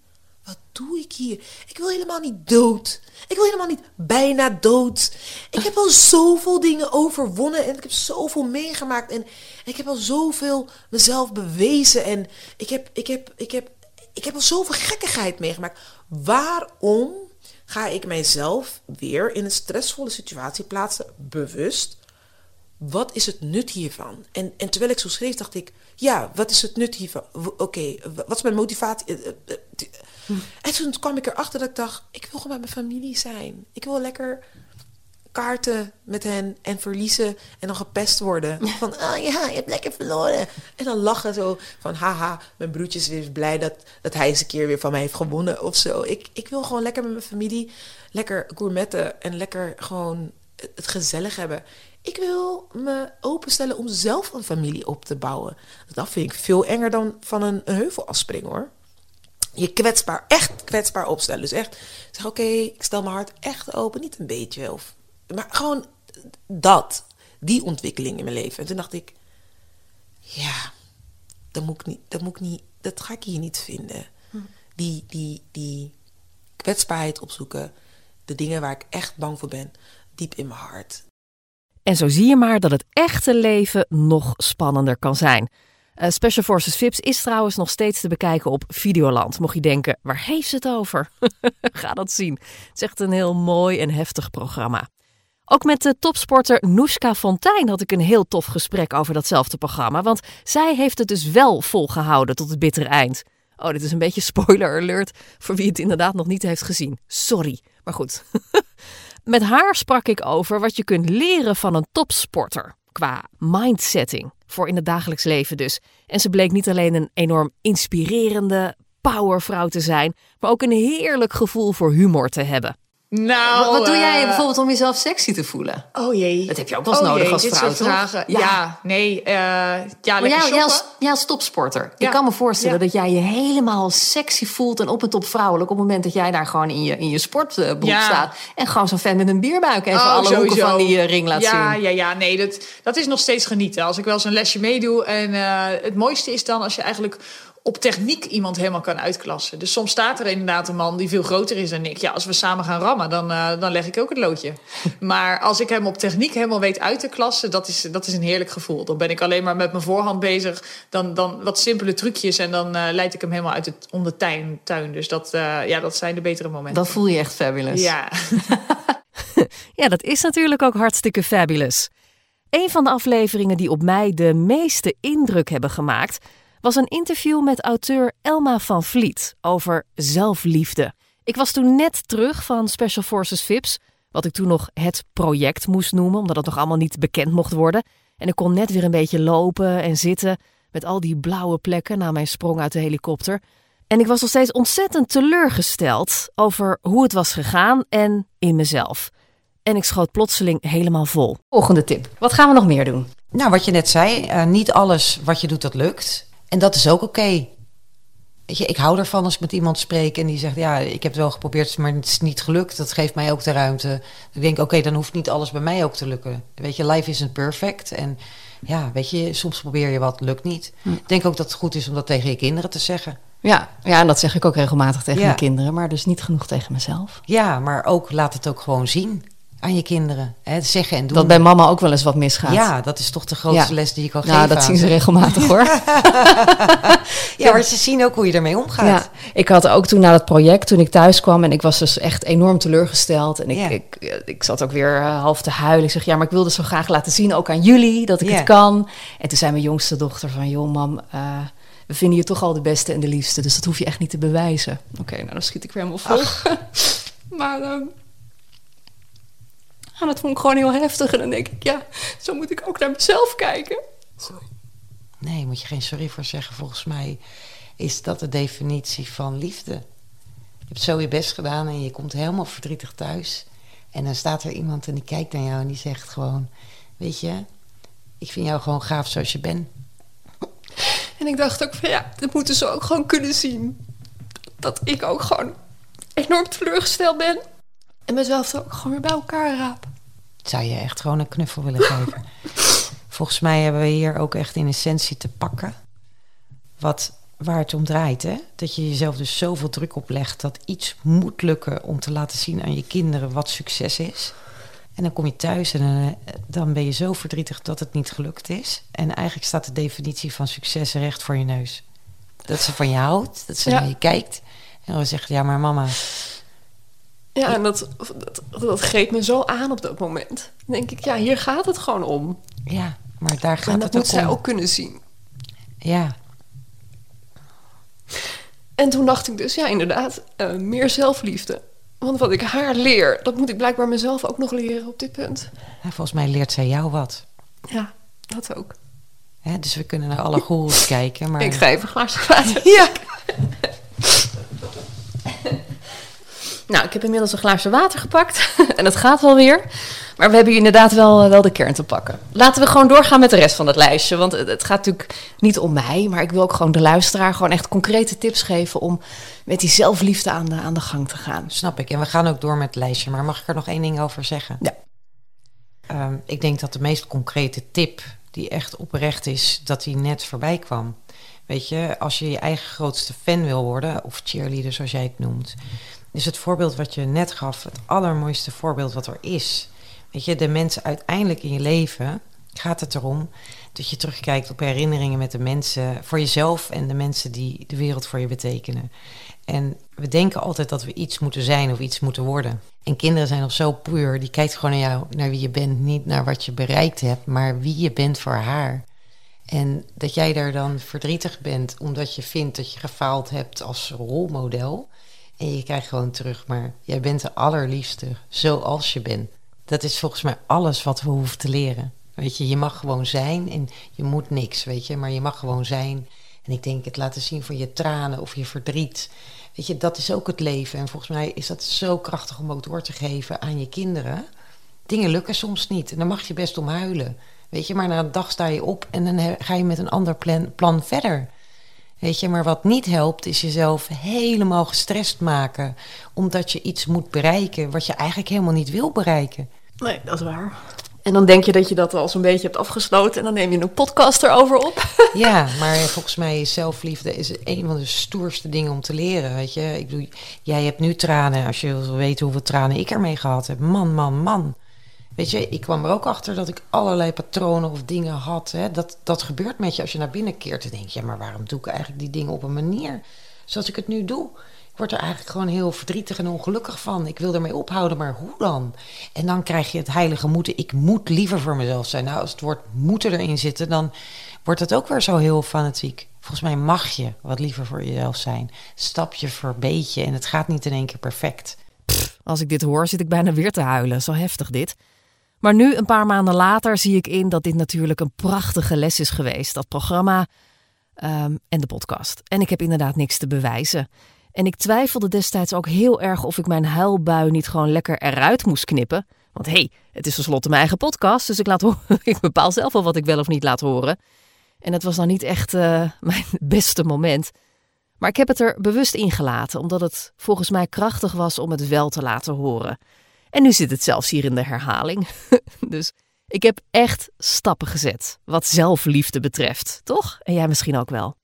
Wat doe ik hier? Ik wil helemaal niet dood. Ik wil helemaal niet bijna dood. Ik heb al zoveel dingen overwonnen en ik heb zoveel meegemaakt en ik heb al zoveel mezelf bewezen en ik heb, ik heb, ik heb, ik heb al zoveel gekkigheid meegemaakt. Waarom ga ik mijzelf weer in een stressvolle situatie plaatsen, bewust? Wat is het nut hiervan? En, en terwijl ik zo schreef, dacht ik, ja, wat is het nut hiervan? Oké, wat is mijn motivatie? En toen kwam ik erachter dat ik dacht, ik wil gewoon met mijn familie zijn. Ik wil lekker kaarten met hen en verliezen en dan gepest worden. Van, ah ja, je hebt lekker verloren. En dan lachen zo van, haha, mijn broertje is weer blij dat, dat hij eens een keer weer van mij heeft gewonnen of zo. Ik, ik wil gewoon lekker met mijn familie, lekker gourmetten en lekker gewoon het gezellig hebben. Ik wil me openstellen om zelf een familie op te bouwen. Dat vind ik veel enger dan van een, een heuvel afspringen hoor je kwetsbaar, echt kwetsbaar opstellen. Dus echt zeg, oké, ik stel mijn hart echt open. Niet een beetje, of, maar gewoon dat. Die ontwikkeling in mijn leven. En toen dacht ik, ja, dat moet ik niet, dat, moet ik niet, dat ga ik hier niet vinden. Die, die, die kwetsbaarheid opzoeken. De dingen waar ik echt bang voor ben. Diep in mijn hart. En zo zie je maar dat het echte leven nog spannender kan zijn. Eh, Special Forces VIPS is trouwens nog steeds te bekijken op Videoland. Mocht je denken, waar heeft ze het over? Ga dat zien. Het is echt een heel mooi en heftig programma. Ook met de topsporter Noeska Fontijn had ik een heel tof gesprek over datzelfde programma. Want zij heeft het dus wel volgehouden tot het bittere eind. Oh, dit is een beetje spoiler alert voor wie het inderdaad nog niet heeft gezien. Sorry, maar goed. Met haar sprak ik over wat je kunt leren van een topsporter qua mindsetting voor in het dagelijks leven dus. En ze bleek niet alleen een enorm inspirerende powervrouw te zijn, maar ook een heerlijk gevoel voor humor te hebben. Nou, wat, wat doe jij eh, bijvoorbeeld om jezelf sexy te voelen? Oh jee. Dat heb je ook wel eens Oh nodig jee, als dit vrouw, soort vragen. Ja, nee. eh ja, Maar lekker jij, jij, shoppen. als, jij als topsporter, Ja. ik kan me voorstellen Ja. dat jij je helemaal sexy voelt en op en top vrouwelijk op het moment dat jij daar gewoon in je, in je sportbroek Ja. staat en gewoon zo'n fan met een bierbuik even Oh, alle hoeken van die eh, ring laat ja, zien. Ja, ja, nee, dat, dat is nog steeds genieten. Als ik wel eens een lesje meedoe. En het mooiste is dan als je eigenlijk op techniek iemand helemaal kan uitklassen. Dus soms staat er inderdaad een man die veel groter is dan ik. Ja, als we samen gaan rammen, dan, eh, dan leg ik ook het loodje. maar als ik hem op techniek helemaal weet uit te klassen, dat is, dat is een heerlijk gevoel. Dan ben ik alleen maar met mijn voorhand bezig. Dan, dan wat simpele trucjes en dan eh, leid ik hem helemaal uit het om de tuin. tuin. Dus dat, eh, ja, dat zijn de betere momenten. Dat voel je echt fabulous. Ja. Ja, dat is natuurlijk ook hartstikke fabulous. Een van de afleveringen die op mij de meeste indruk hebben gemaakt, was een interview met auteur Elma van Vliet over zelfliefde. Ik was toen net terug van Special Forces VIPS, wat ik toen nog het project moest noemen, omdat het nog allemaal niet bekend mocht worden. En ik kon net weer een beetje lopen en zitten met al die blauwe plekken na mijn sprong uit de helikopter. En ik was nog steeds ontzettend teleurgesteld over hoe het was gegaan en in mezelf. En ik schoot plotseling helemaal vol. Volgende tip. Wat gaan we nog meer doen? Nou, wat je net zei, eh, niet alles wat je doet, dat lukt. En dat is ook oké. Weet je, ik hou ervan als ik met iemand spreek en die zegt... ja, ik heb het wel geprobeerd, maar het is niet gelukt. Dat geeft mij ook de ruimte. Ik denk, oké, dan hoeft niet alles bij mij ook te lukken. Weet je, life isn't perfect. En ja, weet je, soms probeer je wat, lukt niet. Ik denk ook dat het goed is om dat tegen je kinderen te zeggen. Ja, ja, en dat zeg ik ook regelmatig tegen Ja. mijn kinderen, maar dus niet genoeg tegen mezelf. Ja, maar ook laat het ook gewoon zien aan je kinderen. Hè, zeggen en doen. Dat bij mama ook wel eens wat misgaat. Ja, dat is toch de grootste Ja. les die je kan Nou, geven. dat aan zien ze regelmatig hoor. ja, maar ze zien ook hoe je ermee omgaat. Ja, ik had ook toen na dat project, toen ik thuis kwam en ik was dus echt enorm teleurgesteld. En ik, Ja. ik, ik zat ook weer eh, half te huilen. Ik zeg, ja, maar ik wilde zo graag laten zien, ook aan jullie, dat ik Ja. het kan. En toen zei mijn jongste dochter van, joh mam, eh, we vinden je toch al de beste en de liefste, dus dat hoef je echt niet te bewijzen. Oké, nou dan schiet ik weer helemaal vol. maar ehm ja, dat vond ik gewoon heel heftig. En dan denk ik, ja, zo moet ik ook naar mezelf kijken. Nee, moet je geen sorry voor zeggen. Volgens mij is dat de definitie van liefde. Je hebt zo je best gedaan en je komt helemaal verdrietig thuis. En dan staat er iemand en die kijkt naar jou en die zegt gewoon... Weet je, ik vind jou gewoon gaaf zoals je bent. En ik dacht ook van ja, dat moeten ze ook gewoon kunnen zien. Dat ik ook gewoon enorm teleurgesteld ben. En mezelf ook gewoon weer bij elkaar raap. Zou je echt gewoon een knuffel willen geven? Volgens mij hebben we hier ook echt in essentie te pakken. Wat, waar het om draait, hè? Dat je jezelf dus zoveel druk oplegt dat iets moet lukken om te laten zien aan je kinderen wat succes is. En dan kom je thuis en eh, dan ben je zo verdrietig dat het niet gelukt is. En eigenlijk staat de definitie van succes recht voor je neus. Dat ze van je houdt, dat ze Ja. naar je kijkt. En dan zegt, ja maar mama, Ja, en dat, dat, dat greep me zo aan op dat moment. Dan denk ik, ja, hier gaat het gewoon om. ja, maar daar gaat en dat het moet zij om. ook kunnen zien. Ja, En toen dacht ik dus, ja, inderdaad, eh, meer zelfliefde. Want wat ik haar leer, dat moet ik blijkbaar mezelf ook nog leren op dit punt. Ja, volgens mij leert zij jou wat. Ja, dat ook. Hè, dus we kunnen naar alle goeroes kijken. Maar... Ik ga even een glaasje water. Ja. Nou, ik heb inmiddels een glaasje water gepakt. en het gaat wel weer. Maar we hebben hier inderdaad wel, eh, wel de kern te pakken. Laten we gewoon doorgaan met de rest van het lijstje. Want het, gaat natuurlijk niet om mij. Maar ik wil ook gewoon de luisteraar gewoon echt concrete tips geven... om met die zelfliefde aan de, aan de gang te gaan. Snap ik. En we gaan ook door met het lijstje. Maar mag ik er nog één ding over zeggen? Ja. Ehm, ik denk dat de meest concrete tip die echt oprecht is... dat die net voorbij kwam. Weet je, als je je eigen grootste fan wil worden... of cheerleader zoals jij het noemt... is het voorbeeld wat je net gaf... het allermooiste voorbeeld wat er is... Weet je, de mensen uiteindelijk in je leven gaat het erom dat je terugkijkt op herinneringen met de mensen voor jezelf en de mensen die de wereld voor je betekenen. En we denken altijd dat we iets moeten zijn of iets moeten worden. En kinderen zijn nog zo puur, die kijkt gewoon naar jou, naar wie je bent, niet naar wat je bereikt hebt, maar wie je bent voor haar. En dat jij daar dan verdrietig bent omdat je vindt dat je gefaald hebt als rolmodel. En je krijgt gewoon terug, maar jij bent de allerliefste zoals je bent. Dat is volgens mij alles wat we hoeven te leren. Weet je, je mag gewoon zijn en je moet niks, weet je, maar je mag gewoon zijn. En ik denk het laten zien van je tranen of je verdriet. Weet je, dat is ook het leven. En volgens mij is dat zo krachtig om ook door te geven aan je kinderen. Dingen lukken soms niet en dan mag je best om huilen. Weet je, maar na een dag sta je op en dan ga je met een ander plan, plan verder. Weet je, maar wat niet helpt is jezelf helemaal gestrest maken. Omdat je iets moet bereiken wat je eigenlijk helemaal niet wil bereiken. Nee, dat is waar. En dan denk je dat je dat al zo'n beetje hebt afgesloten en dan neem je een podcast erover op. Ja, maar volgens mij is zelfliefde is een van de stoerste dingen om te leren. Weet je, ik bedoel, jij hebt nu tranen. Als je wil weten hoeveel tranen ik ermee gehad heb. Man, man, man. Weet je, ik kwam er ook achter dat ik allerlei patronen of dingen had. Hè. Dat, dat gebeurt met je als je naar binnen keert. Dan denk je, ja, maar waarom doe ik eigenlijk die dingen op een manier zoals ik het nu doe? Ik word er eigenlijk gewoon heel verdrietig en ongelukkig van. Ik wil ermee ophouden, maar hoe dan? En dan krijg je het heilige moeten. Ik moet liever voor mezelf zijn. Nou, als het woord moeten erin zitten, dan wordt het ook weer zo heel fanatiek. Volgens mij mag je wat liever voor jezelf zijn. Stapje voor beetje. En het gaat niet in één keer perfect. Als ik dit hoor, zit ik bijna weer te huilen. Zo heftig dit. Maar nu, een paar maanden later, zie ik in dat dit natuurlijk een prachtige les is geweest. Dat programma ehm, en de podcast. En ik heb inderdaad niks te bewijzen. En ik twijfelde destijds ook heel erg of ik mijn huilbui niet gewoon lekker eruit moest knippen. Want hé, hey, het is tenslotte mijn eigen podcast, dus ik, laat ik bepaal zelf wel wat ik wel of niet laat horen. En het was dan niet echt uh, mijn beste moment. Maar ik heb het er bewust ingelaten, omdat het volgens mij krachtig was om het wel te laten horen. En nu zit het zelfs hier in de herhaling. dus ik heb echt stappen gezet, wat zelfliefde betreft, toch? En jij misschien ook wel.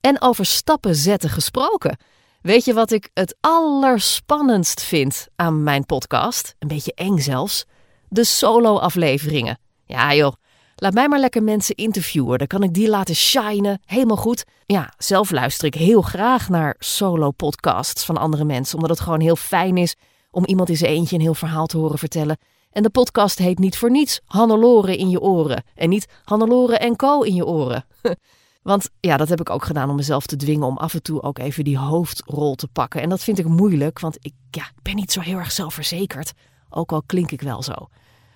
En over stappen zetten gesproken. Weet je wat ik het allerspannendst vind aan mijn podcast? Een beetje eng zelfs. De solo-afleveringen. Ja joh, laat mij maar lekker mensen interviewen. Dan kan ik die laten shinen. Helemaal goed. Ja, zelf luister ik heel graag naar solo-podcasts van andere mensen. Omdat het gewoon heel fijn is om iemand in zijn eentje een heel verhaal te horen vertellen. En de podcast heet niet voor niets Hannelore in je oren. En niet Hannelore en Co in je oren. Want ja, dat heb ik ook gedaan om mezelf te dwingen om af en toe ook even die hoofdrol te pakken. En dat vind ik moeilijk, want ik ja, ben niet zo heel erg zelfverzekerd. Ook al klink ik wel zo.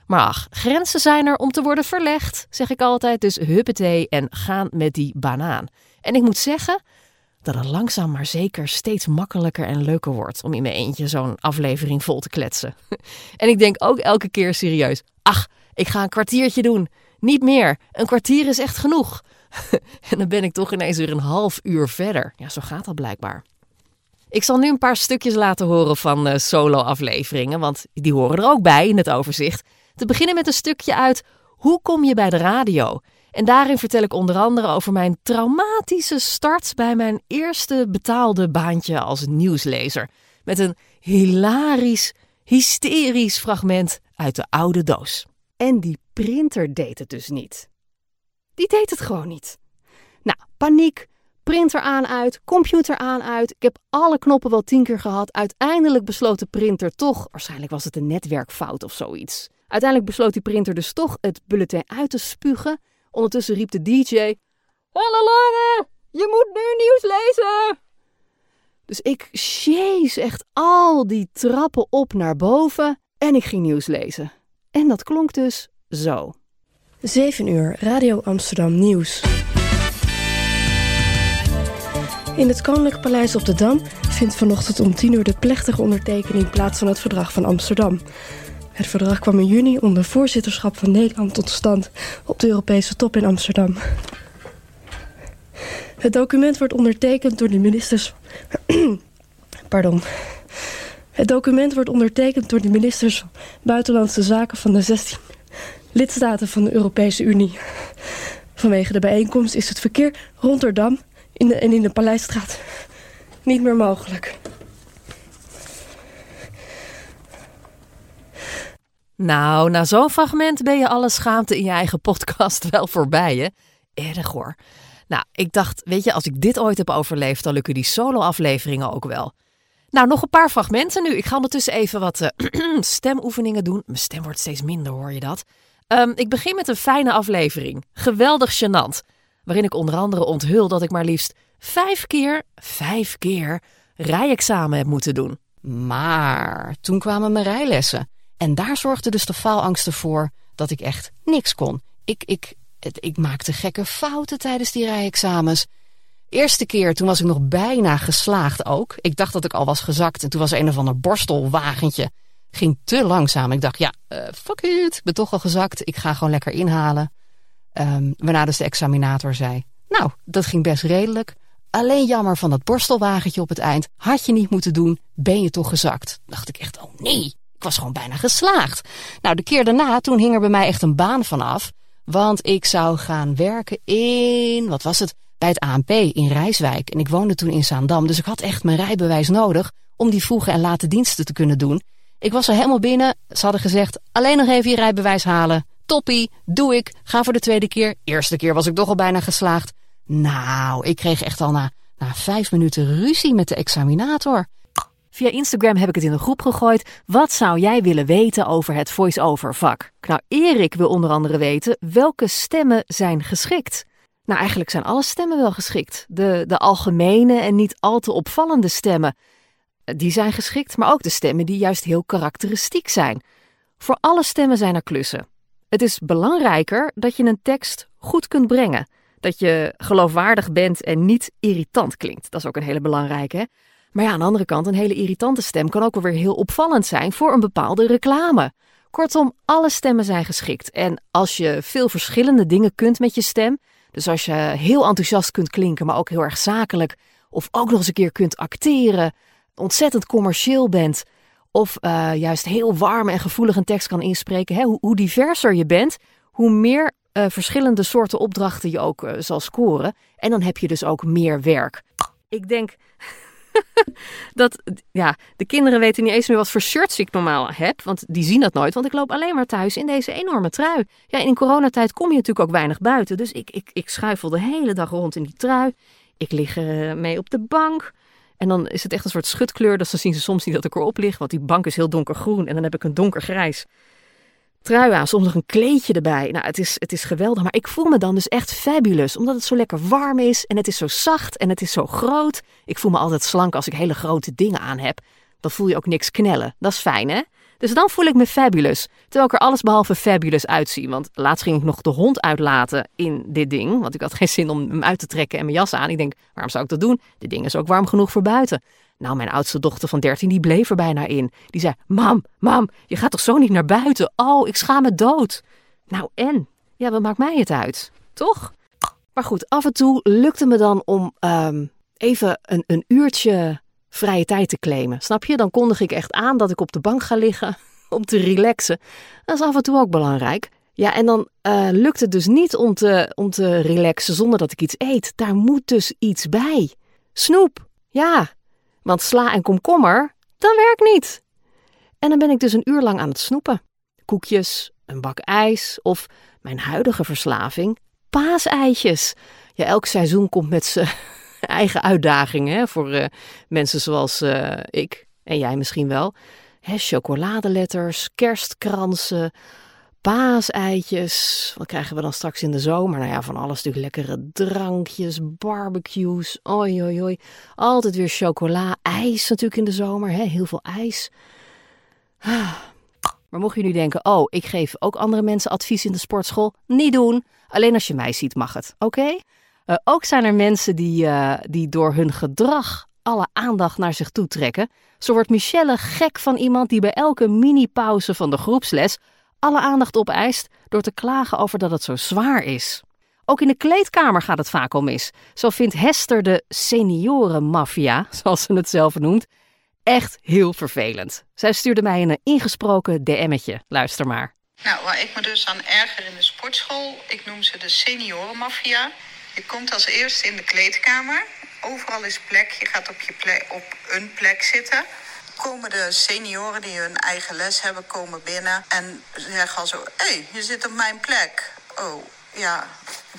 Maar ach, grenzen zijn er om te worden verlegd, zeg ik altijd. Dus huppetee en gaan met die banaan. En ik moet zeggen dat het langzaam maar zeker steeds makkelijker en leuker wordt om in mijn eentje zo'n aflevering vol te kletsen. en ik denk ook elke keer serieus: ach, ik ga een kwartiertje doen. Niet meer. Een kwartier is echt genoeg. en dan ben ik toch ineens weer een half uur verder. Ja, zo gaat dat blijkbaar. Ik zal nu een paar stukjes laten horen van uh, solo-afleveringen, want die horen er ook bij in het overzicht. Te beginnen met een stukje uit Hoe kom je bij de radio? En daarin vertel ik onder andere over mijn traumatische start bij mijn eerste betaalde baantje als nieuwslezer. Met een hilarisch, hysterisch fragment uit de oude doos. En die printer deed het dus niet. Die deed het gewoon niet. Nou, paniek, printer aan uit, computer aan uit. Ik heb alle knoppen wel tien keer gehad. Uiteindelijk besloot de printer toch, waarschijnlijk was het een netwerkfout of zoiets. Uiteindelijk besloot die printer dus toch het bulletin uit te spugen. Ondertussen riep de DJ: Lange, je moet nu nieuws lezen. Dus ik chase echt al die trappen op naar boven en ik ging nieuws lezen. En dat klonk dus zo. 7 uur, Radio Amsterdam Nieuws. In het Koninklijk Paleis op de Dam vindt vanochtend om 10 uur de plechtige ondertekening plaats van het Verdrag van Amsterdam. Het verdrag kwam in juni onder voorzitterschap van Nederland tot stand op de Europese top in Amsterdam. Het document wordt ondertekend door de ministers. Pardon. Het document wordt ondertekend door de ministers Buitenlandse Zaken van de 16 lidstaten van de Europese Unie. Vanwege de bijeenkomst is het verkeer rond Rotterdam in en in de Paleisstraat niet meer mogelijk. Nou, na zo'n fragment ben je alle schaamte in je eigen podcast wel voorbij, hè? Erg hoor. Nou, ik dacht, weet je, als ik dit ooit heb overleefd, dan lukken die solo-afleveringen ook wel. Nou, nog een paar fragmenten nu. Ik ga ondertussen even wat uh, stemoefeningen doen. Mijn stem wordt steeds minder, hoor je dat? Ehm, ik begin met een fijne aflevering. Geweldig gênant. Waarin ik onder andere onthul dat ik maar liefst vijf keer, vijf keer rijexamen heb moeten doen. Maar toen kwamen mijn rijlessen. En daar zorgde dus de faalangst ervoor dat ik echt niks kon. Ik, ik, ik maakte gekke fouten tijdens die rijexamens. Eerste keer, toen was ik nog bijna geslaagd ook. Ik dacht dat ik al was gezakt en toen was een of ander borstelwagentje. Ging te langzaam. Ik dacht, ja, eh, fuck it, ik ben toch al gezakt. Ik ga gewoon lekker inhalen. Ehm, waarna dus de examinator zei, nou, dat ging best redelijk. Alleen jammer van dat borstelwagentje op het eind. Had je niet moeten doen, ben je toch gezakt. Dacht ik echt, oh nee, ik was gewoon bijna geslaagd. Nou, de keer daarna, toen hing er bij mij echt een baan vanaf. Want ik zou gaan werken in, wat was het, bij het ANP in Rijswijk. En ik woonde toen in Zaandam, dus ik had echt mijn rijbewijs nodig om die vroege en late diensten te kunnen doen. Ik was er helemaal binnen. Ze hadden gezegd, alleen nog even je rijbewijs halen. Toppie, doe ik. Ga voor de tweede keer. Eerste keer was ik toch al bijna geslaagd. Nou, ik kreeg echt al na, na vijf minuten ruzie met de examinator. Via Instagram heb ik het in een groep gegooid. Wat zou jij willen weten over het voice-over vak? Nou, Erik wil onder andere weten welke stemmen zijn geschikt. Nou, eigenlijk zijn alle stemmen wel geschikt. De, de algemene en niet al te opvallende stemmen, die zijn geschikt, maar ook de stemmen die juist heel karakteristiek zijn. Voor alle stemmen zijn er klussen. Het is belangrijker dat je een tekst goed kunt brengen. Dat je geloofwaardig bent en niet irritant klinkt. Dat is ook een hele belangrijke. Maar ja, aan de andere kant, een hele irritante stem kan ook wel weer heel opvallend zijn voor een bepaalde reclame. Kortom, alle stemmen zijn geschikt. En als je veel verschillende dingen kunt met je stem, dus als je heel enthousiast kunt klinken, maar ook heel erg zakelijk, of ook nog eens een keer kunt acteren, ontzettend commercieel bent, of eh, juist heel warm en gevoelig een tekst kan inspreken, hè, hoe, diverser je bent, hoe meer eh, verschillende soorten opdrachten je ook eh, zal scoren. En dan heb je dus ook meer werk. Ik denk dat ja, de kinderen weten niet eens meer wat voor shirts ik normaal heb. Want die zien dat nooit. Want ik loop alleen maar thuis in deze enorme trui. Ja, in coronatijd kom je natuurlijk ook weinig buiten. Dus ik, ik, ik schuifel de hele dag rond in die trui. Ik lig eh, mee op de bank. En dan is het echt een soort schutkleur. Dus dan zien ze soms niet dat ik erop lig. Want die bank is heel donkergroen. En dan heb ik een donkergrijs trui aan. Soms nog een kleedje erbij. Nou, het is, het is geweldig. Maar ik voel me dan dus echt fabulous. Omdat het zo lekker warm is. En het is zo zacht. En het is zo groot. Ik voel me altijd slank als ik hele grote dingen aan heb. Dan voel je ook niks knellen. Dat is fijn, hè? Dus dan voel ik me fabulous. Terwijl ik er alles behalve fabulous uitzie. Want laatst ging ik nog de hond uitlaten in dit ding. Want ik had geen zin om hem uit te trekken en mijn jas aan. Ik denk, waarom zou ik dat doen? Dit ding is ook warm genoeg voor buiten. Nou, mijn oudste dochter van 13, die bleef er bijna in. Die zei, mam, mam, je gaat toch zo niet naar buiten? Oh, ik schaam me dood. Nou en? Ja, wat maakt mij het uit? Toch? Maar goed, af en toe lukte me dan om ehm, even een, een uurtje vrije tijd te claimen. Snap je? Dan kondig ik echt aan dat ik op de bank ga liggen om te relaxen. Dat is af en toe ook belangrijk. Ja, en dan eh, lukt het dus niet om te, om te relaxen zonder dat ik iets eet. Daar moet dus iets bij. Snoep, ja. Want sla en komkommer, dat werkt niet. En dan ben ik dus een uur lang aan het snoepen. Koekjes, een bak ijs of mijn huidige verslaving, paaseitjes. Ja, elk seizoen komt met zijn eigen uitdagingen hè, voor eh, mensen zoals eh, ik en jij misschien wel. Hè, chocoladeletters, kerstkransen, paaseitjes. Wat krijgen we dan straks in de zomer? Nou ja, van alles natuurlijk lekkere drankjes, barbecues. Oi, oi, oi. Altijd weer chocola, ijs natuurlijk in de zomer. Hè? Heel veel ijs. Maar mocht je nu denken, oh, ik geef ook andere mensen advies in de sportschool. Niet doen. Alleen als je mij ziet mag het, oké? Uh, ook zijn er mensen die, uh, die door hun gedrag alle aandacht naar zich toe trekken. Zo wordt Michelle gek van iemand die bij elke mini-pauze van de groepsles alle aandacht opeist door te klagen over dat het zo zwaar is. Ook in de kleedkamer gaat het vaak al mis. Zo vindt Hester de seniorenmafia, zoals ze het zelf noemt, echt heel vervelend. Zij stuurde mij een ingesproken DM'tje. Luister maar. Nou, waar ik me dus aan erger in de sportschool, ik noem ze de seniorenmafia. Je komt als eerste in de kleedkamer. Overal is plek. Je gaat op, je plek, op een plek zitten. Komen de senioren die hun eigen les hebben, komen binnen en zeggen al zo: Hé, hey, je zit op mijn plek. Oh, ja,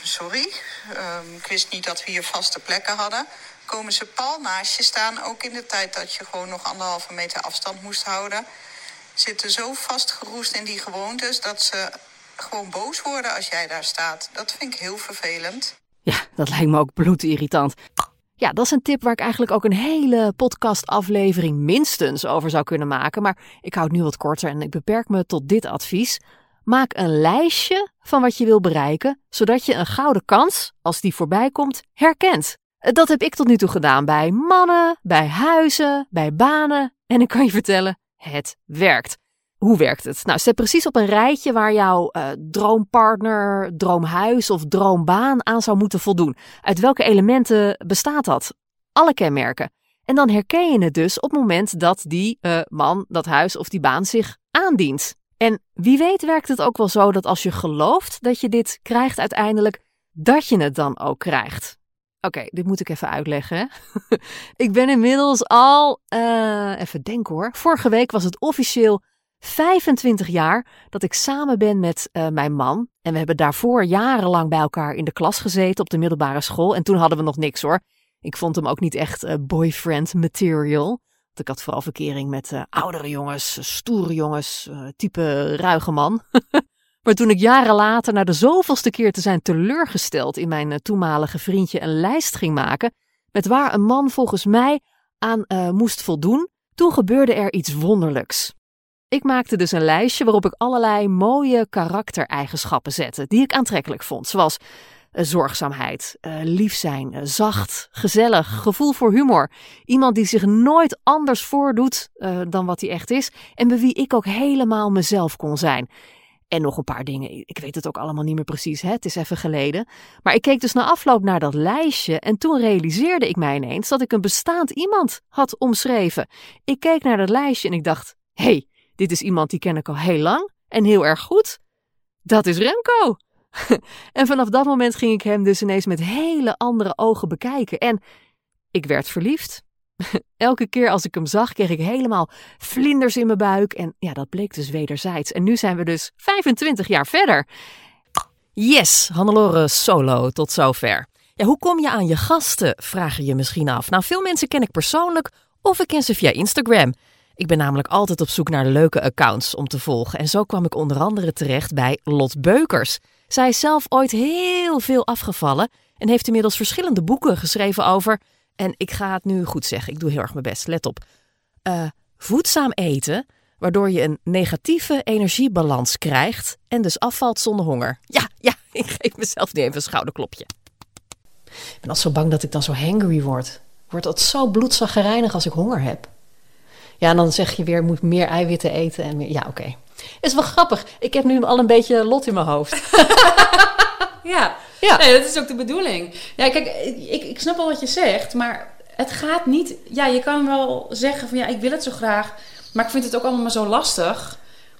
sorry. Um, ik wist niet dat we hier vaste plekken hadden. Komen ze pal naast je staan, ook in de tijd dat je gewoon nog anderhalve meter afstand moest houden. Zitten zo vastgeroest in die gewoontes dat ze gewoon boos worden als jij daar staat. Dat vind ik heel vervelend. Ja, dat lijkt me ook bloedirritant. Ja, dat is een tip waar ik eigenlijk ook een hele podcastaflevering minstens over zou kunnen maken. Maar ik hou het nu wat korter en ik beperk me tot dit advies. Maak een lijstje van wat je wil bereiken, zodat je een gouden kans, als die voorbij komt, herkent. Dat heb ik tot nu toe gedaan bij mannen, bij huizen, bij banen. En ik kan je vertellen, het werkt. Hoe werkt het? Nou, zet precies op een rijtje waar jouw uh, droompartner, droomhuis of droombaan aan zou moeten voldoen. Uit welke elementen bestaat dat? Alle kenmerken. En dan herken je het dus op het moment dat die uh, man, dat huis of die baan zich aandient. En wie weet werkt het ook wel zo dat als je gelooft dat je dit krijgt uiteindelijk, dat je het dan ook krijgt. Oké, dit moet ik even uitleggen. ik ben inmiddels al, uh, even denken hoor. Vorige week was het officieel 25 jaar dat ik samen ben met uh, mijn man. En we hebben daarvoor jarenlang bij elkaar in de klas gezeten op de middelbare school. En toen hadden we nog niks hoor. Ik vond hem ook niet echt uh, boyfriend material. Want ik had vooral verkering met uh, oudere jongens, stoere jongens, type ruige man. maar toen ik jaren later, na de zoveelste keer te zijn teleurgesteld in mijn toenmalige vriendje, een lijst ging maken. met waar een man volgens mij aan moest voldoen, toen gebeurde er iets wonderlijks. Ik maakte dus een lijstje waarop ik allerlei mooie karaktereigenschappen zette die ik aantrekkelijk vond, zoals uh, zorgzaamheid, uh, lief zijn, uh, zacht, gezellig, gevoel voor humor, iemand die zich nooit anders voordoet dan wat hij echt is en bij wie ik ook helemaal mezelf kon zijn. En nog een paar dingen. Ik weet het ook allemaal niet meer precies. Hè? Het is even geleden. Maar ik keek dus na afloop naar dat lijstje. En toen realiseerde ik mij ineens dat ik een bestaand iemand had omschreven. Ik keek naar dat lijstje en ik dacht: hé, hey, dit is iemand die ken ik al heel lang en heel erg goed. Dat is Remco. en vanaf dat moment ging ik hem dus ineens met hele andere ogen bekijken. En ik werd verliefd. Elke keer als ik hem zag, kreeg ik helemaal vlinders in mijn buik. En ja, dat bleek dus wederzijds. En nu zijn we dus 25 jaar verder. Yes, Hannelore solo tot zover. Ja, hoe kom je aan je gasten, vraag je je misschien af. Nou, veel mensen ken ik persoonlijk of ik ken ze via Instagram. Ik ben namelijk altijd op zoek naar leuke accounts om te volgen. En zo kwam ik onder andere terecht bij Lot Beukers. Zij is zelf ooit heel veel afgevallen en heeft inmiddels verschillende boeken geschreven over. En ik ga het nu goed zeggen, ik doe heel erg mijn best, let op. Uh, voedzaam eten, waardoor je een negatieve energiebalans krijgt en dus afvalt zonder honger. Ja, ja, ik geef mezelf nu even een schouderklopje. Ik ben al zo bang dat ik dan zo hangry word. Ik word altijd zo bloedzaggerijnig als ik honger heb. Ja, en dan zeg je weer, moet meer eiwitten eten. En meer, ja, oké. Okay. Is wel grappig. Ik heb nu al een beetje lot in mijn hoofd. ja, ja. Nee, dat is ook de bedoeling. Ja, kijk, ik, ik snap wel wat je zegt, maar het gaat niet... Ja, je kan wel zeggen van ja, ik wil het zo graag, maar ik vind het ook allemaal zo lastig.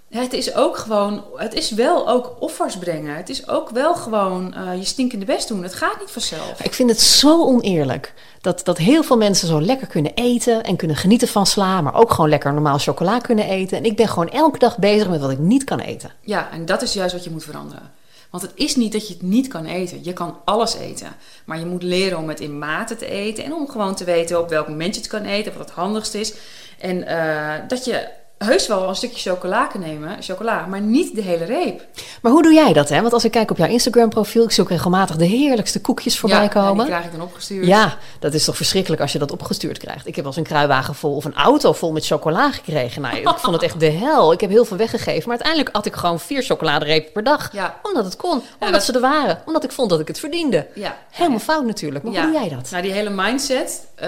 Het is ook gewoon, het is wel ook offers brengen. Het is ook wel gewoon uh, je stinkende best doen. Het gaat niet vanzelf. Ik vind het zo oneerlijk dat, dat heel veel mensen zo lekker kunnen eten en kunnen genieten van sla, maar ook gewoon lekker normaal chocola kunnen eten. En ik ben gewoon elke dag bezig met wat ik niet kan eten. Ja, en dat is juist wat je moet veranderen. Want het is niet dat je het niet kan eten. Je kan alles eten. Maar je moet leren om het in mate te eten. En om gewoon te weten op welk moment je het kan eten. Wat het handigst is. En uh, dat je heus wel een stukje chocola kunnen nemen, chocola, maar niet de hele reep. Maar hoe doe jij dat? Hè? Want als ik kijk op jouw Instagram-profiel, ik zie ook regelmatig de heerlijkste koekjes voorbij ja, komen. Ja, die krijg ik dan opgestuurd. Ja, dat is toch verschrikkelijk als je dat opgestuurd krijgt. Ik heb wel eens een kruiwagen vol of een auto vol met chocola gekregen. Nou, ik vond het echt de hel. Ik heb heel veel weggegeven, maar uiteindelijk had ik gewoon vier chocoladerepen per dag. Ja. Omdat het kon, omdat dat... ze er waren, omdat ik vond dat ik het verdiende. Ja. Helemaal fout natuurlijk. Maar hoe doe jij dat? Nou, die hele mindset, uh,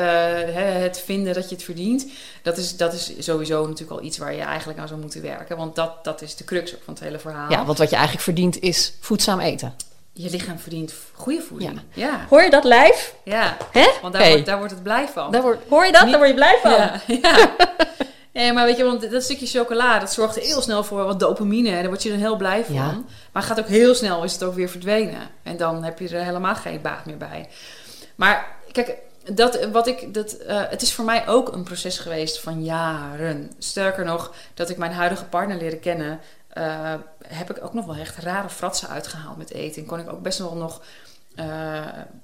het vinden dat je het verdient, dat is, dat is sowieso natuurlijk al iets waar je eigenlijk aan zou moeten werken. Want dat, dat is de crux van het hele verhaal. Ja, want wat je eigenlijk verdient is voedzaam eten. Je lichaam verdient goede voeding. Ja. ja. Hoor je dat lijf? Ja. Hè? Want daar, wordt, daar wordt het blij van. Daar wordt, hoor je dat? Niet, daar word je blij van. Ja. ja. Nee, maar weet je, want dat stukje chocola, dat zorgt heel snel voor wat dopamine. Daar word je dan heel blij van. Ja. Maar gaat ook heel snel, is het ook weer verdwenen. En dan heb je er helemaal geen baat meer bij. Maar kijk, dat, wat ik, dat, uh, het is voor mij ook een proces geweest van jaren. Sterker nog, dat ik mijn huidige partner leren kennen, uh, heb ik ook nog wel echt rare fratsen uitgehaald met eten. En kon ik ook best wel nog, uh,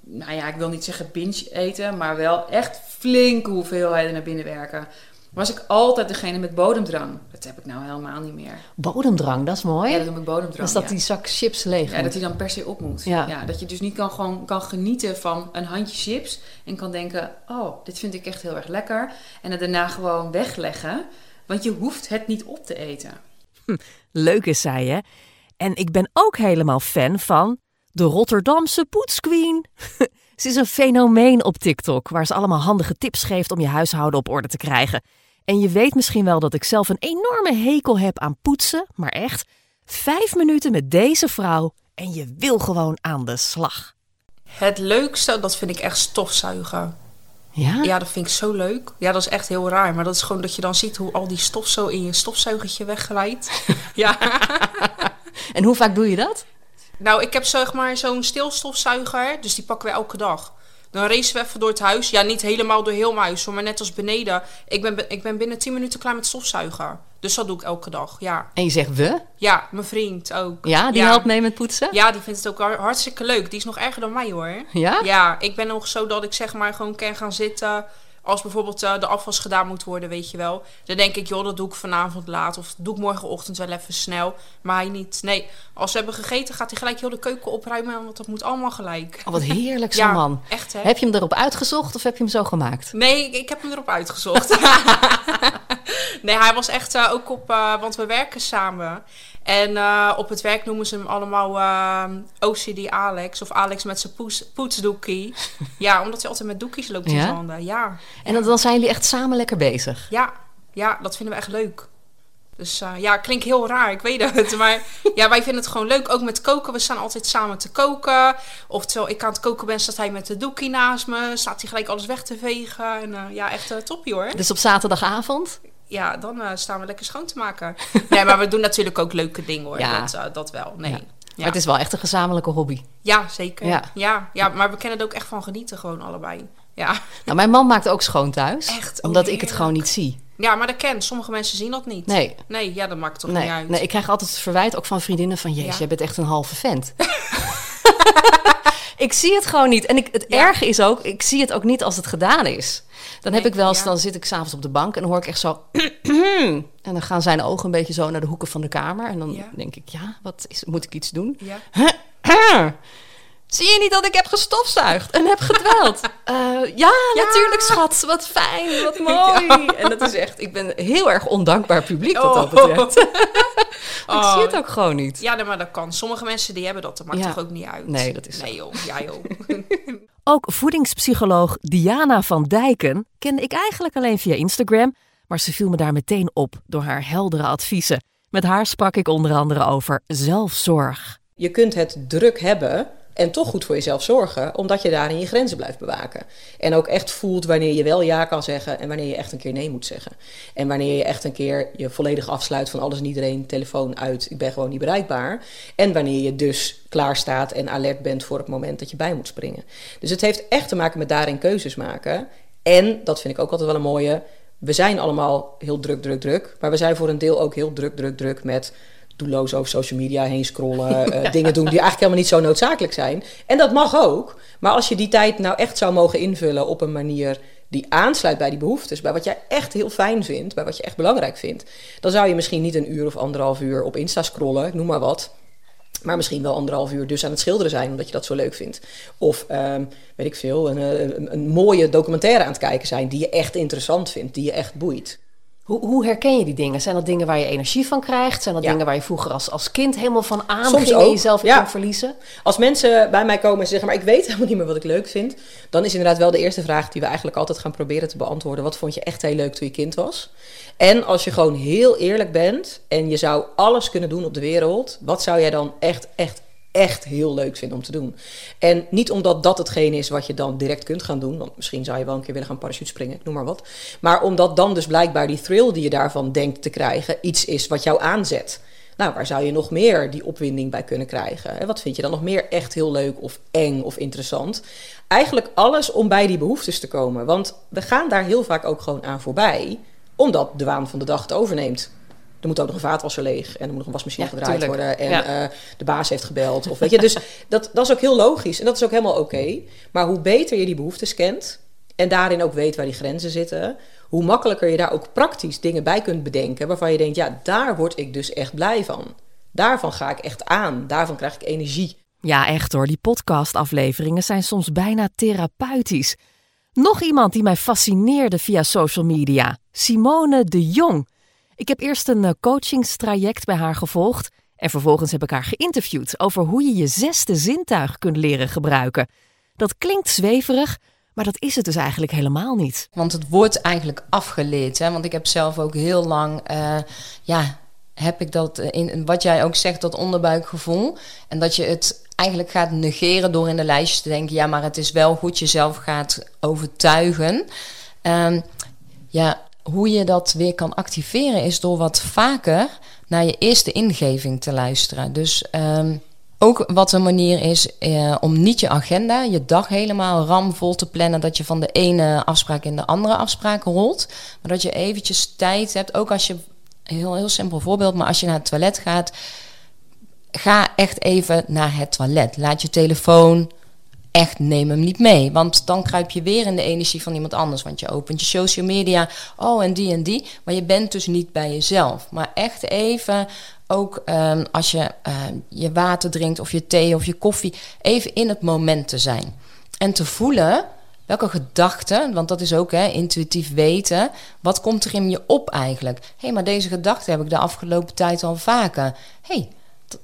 nou ja, ik wil niet zeggen binge eten, maar wel echt flinke hoeveelheden naar binnen werken. Was ik altijd degene met bodemdrang. Dat heb ik nou helemaal niet meer. Bodemdrang, dat is mooi. Ja, dat noem ik bodemdrang. Dus dat ja. die zak chips leeg Ja, moet. dat hij dan per se op moet. Ja. Ja. dat je dus niet kan, gewoon kan genieten van een handje chips. En kan denken, oh, dit vind ik echt heel erg lekker. En het daarna gewoon wegleggen. Want je hoeft het niet op te eten. Leuk is zij, hè? En ik ben ook helemaal fan van de Rotterdamse poetsqueen. ze is een fenomeen op TikTok, waar ze allemaal handige tips geeft om je huishouden op orde te krijgen. En je weet misschien wel dat ik zelf een enorme hekel heb aan poetsen, maar echt, vijf minuten met deze vrouw en je wil gewoon aan de slag. Het leukste, dat vind ik echt stofzuigen. Ja? Ja, dat vind ik zo leuk. Ja, dat is echt heel raar. Maar dat is gewoon dat je dan ziet hoe al die stof zo in je stofzuigertje wegglijdt. ja. En hoe vaak doe je dat? Nou, ik heb zeg maar zo'n stilstofzuiger. Dus die pakken we elke dag. Dan racen we even door het huis. Ja, niet helemaal door heel mijn huis, hoor, maar net als beneden. Ik ben, ik ben binnen 10 minuten klaar met stofzuigen. Dus dat doe ik elke dag, ja. En je zegt we? Ja, mijn vriend ook. Ja, die helpt mee met poetsen? Ja, die vindt het ook har- hartstikke leuk. Die is nog erger dan mij hoor. Ja? Ja, ik ben nog zo dat ik zeg maar gewoon kan gaan zitten. Als bijvoorbeeld eh, de afwas gedaan moet worden, weet je wel. Dan denk ik, joh, dat doe ik vanavond laat. Of doe ik morgenochtend wel even snel. Maar hij niet. Nee, als we hebben gegeten, gaat hij gelijk heel de keuken opruimen. Want dat moet allemaal gelijk. Oh, wat heerlijk zo'n Ja, man. Echt hè? Heb je hem erop uitgezocht of heb je hem zo gemaakt? Nee, ik, ik heb hem erop uitgezocht. nee, hij was echt eh, ook op, eh, want we werken samen. En eh, op het werk noemen ze hem allemaal eh, OCD Alex of Alex met zijn poets, poetsdoekie. ja, omdat hij altijd met doekies loopt in Ja? zijn handen. Ja. En dan, dan zijn jullie echt samen lekker bezig. Ja, ja, dat vinden we echt leuk. Dus eh, ja, klinkt heel raar, ik weet het. Maar ja, wij vinden het gewoon leuk. Ook met koken. We staan altijd samen te koken. Of terwijl ik aan het koken ben, staat hij met de doekie naast me. Staat hij gelijk alles weg te vegen. En ja, echt uh, toppie hoor. Dus op zaterdagavond? Ja, dan eh, staan we lekker schoon te maken. nee, maar we doen natuurlijk ook leuke dingen hoor. Ja. Dat, eh, dat wel, nee. Ja. Ja. Maar het is wel echt een gezamenlijke hobby. Ja, zeker. Ja. Ja. Ja, maar we kennen er ook echt van genieten gewoon allebei. Ja. Nou, mijn man maakt ook schoon thuis. Echt? Oh, omdat ik het gewoon niet zie. Ja, maar dat ken. Sommige mensen zien dat niet. Nee. Nee, ja, dat maakt toch niet uit. nee, ik krijg altijd het verwijt ook van vriendinnen van... Jezus, jij bent echt een halve vent. ik zie het gewoon niet. En ik, het erge is ook, ik zie het ook niet als het gedaan is. Dan heb ik wel eens, dan zit ik s'avonds op de bank... en dan hoor ik echt zo... en dan gaan zijn ogen een beetje zo naar de hoeken van de kamer. En dan denk ik, ja, wat is, moet ik iets doen? Ja. Zie je niet dat ik heb gestofzuigd en heb gedweld? Eh, ja, natuurlijk, schat. Wat fijn, wat mooi. En dat is echt, ik ben heel erg ondankbaar publiek wat dat Oh. betreft. ik zie het ook gewoon niet. Ja, maar dat kan. Sommige mensen die hebben dat. Dat maakt Ja. toch ook niet uit? Nee, dat is zo. Nee joh, ja joh. Ook voedingspsycholoog Diana van Dijken kende ik eigenlijk alleen via Instagram, maar ze viel me daar meteen op door haar heldere adviezen. Met haar sprak ik onder andere over zelfzorg. Je kunt het druk hebben en toch goed voor jezelf zorgen, omdat je daarin je grenzen blijft bewaken. En ook echt voelt wanneer je wel ja kan zeggen en wanneer je echt een keer nee moet zeggen. En wanneer je echt een keer je volledig afsluit van alles en iedereen, telefoon uit, ik ben gewoon niet bereikbaar. En wanneer je dus klaar staat en alert bent voor het moment dat je bij moet springen. Dus het heeft echt te maken met daarin keuzes maken. En, dat vind ik ook altijd wel een mooie, we zijn allemaal heel druk, druk, druk. Maar we zijn voor een deel ook heel druk, druk, druk met doelloos over social media heen scrollen. eh, Ja. Dingen doen die eigenlijk helemaal niet zo noodzakelijk zijn. En dat mag ook. Maar als je die tijd nou echt zou mogen invullen op een manier die aansluit bij die behoeftes, bij wat jij echt heel fijn vindt, bij wat je echt belangrijk vindt, dan zou je misschien niet een uur of anderhalf uur op Insta scrollen, noem maar wat. Maar misschien wel anderhalf uur dus aan het schilderen zijn, omdat je dat zo leuk vindt. Of, ehm, weet ik veel, een, eh, een, een mooie documentaire aan het kijken zijn die je echt interessant vindt, die je echt boeit. Hoe, hoe herken je die dingen? Zijn dat dingen waar je energie van krijgt? Zijn dat Ja. dingen waar je vroeger als, als kind helemaal van Soms aanging en jezelf ja. kon verliezen? Als mensen bij mij komen en zeggen, maar ik weet helemaal niet meer wat ik leuk vind, dan is inderdaad wel de eerste vraag die we eigenlijk altijd gaan proberen te beantwoorden. Wat vond je echt heel leuk toen je kind was? En als je gewoon heel eerlijk bent en je zou alles kunnen doen op de wereld, wat zou jij dan echt, echt, echt heel leuk vinden om te doen? En niet omdat dat hetgene is wat je dan direct kunt gaan doen, want misschien zou je wel een keer willen gaan parachute springen, noem maar wat. Maar omdat dan dus blijkbaar die thrill die je daarvan denkt te krijgen, iets is wat jou aanzet. Nou, waar zou je nog meer die opwinding bij kunnen krijgen? En wat vind je dan nog meer echt heel leuk of eng of interessant? Eigenlijk alles om bij die behoeftes te komen. Want we gaan daar heel vaak ook gewoon aan voorbij, omdat de waan van de dag het overneemt. Er moet ook nog een vaatwasser leeg en er moet nog een wasmachine Ja, gedraaid tuurlijk. worden en Ja. eh, de baas heeft gebeld. Of weet je, dus dat, dat is ook heel logisch en dat is ook helemaal oké. Maar hoe beter je die behoeftes kent en daarin ook weet waar die grenzen zitten, hoe makkelijker je daar ook praktisch dingen bij kunt bedenken waarvan je denkt, ja, daar word ik dus echt blij van. Daarvan ga ik echt aan, daarvan krijg ik energie. Ja, echt hoor, die podcastafleveringen zijn soms bijna therapeutisch. Nog iemand die mij fascineerde via social media, Simone de Jong. Ik heb eerst een eh, coachingstraject bij haar gevolgd en vervolgens heb ik haar geïnterviewd over hoe je je zesde zintuig kunt leren gebruiken. Dat klinkt zweverig, maar dat is het dus eigenlijk helemaal niet. Want het wordt eigenlijk afgeleerd. Hè? Want ik heb zelf ook heel lang, uh, ja, heb ik dat in wat jij ook zegt, dat onderbuikgevoel. En dat je het eigenlijk gaat negeren door in de lijstje te denken: ja, maar het is wel goed jezelf gaat overtuigen. Um, ja, hoe je dat weer kan activeren is door wat vaker naar je eerste ingeving te luisteren. Dus um, ook wat een manier is eh, om niet je agenda, je dag helemaal ramvol te plannen. Dat je van de ene afspraak in de andere afspraak rolt. Maar dat je eventjes tijd hebt. Ook als je, heel, heel simpel voorbeeld, maar als je naar het toilet gaat. Ga echt even naar het toilet. Laat je telefoon echt neem hem niet mee. Want dan kruip je weer in de energie van iemand anders. Want je opent je social media. Oh, en die en die. Maar je bent dus niet bij jezelf. Maar echt even ook um, als je uh, je water drinkt of je thee of je koffie, even in het moment te zijn. En te voelen welke gedachten, want dat is ook hè, intuïtief weten, wat komt er in je op eigenlijk? Hé, hey, maar deze gedachte heb ik de afgelopen tijd al vaker. hey,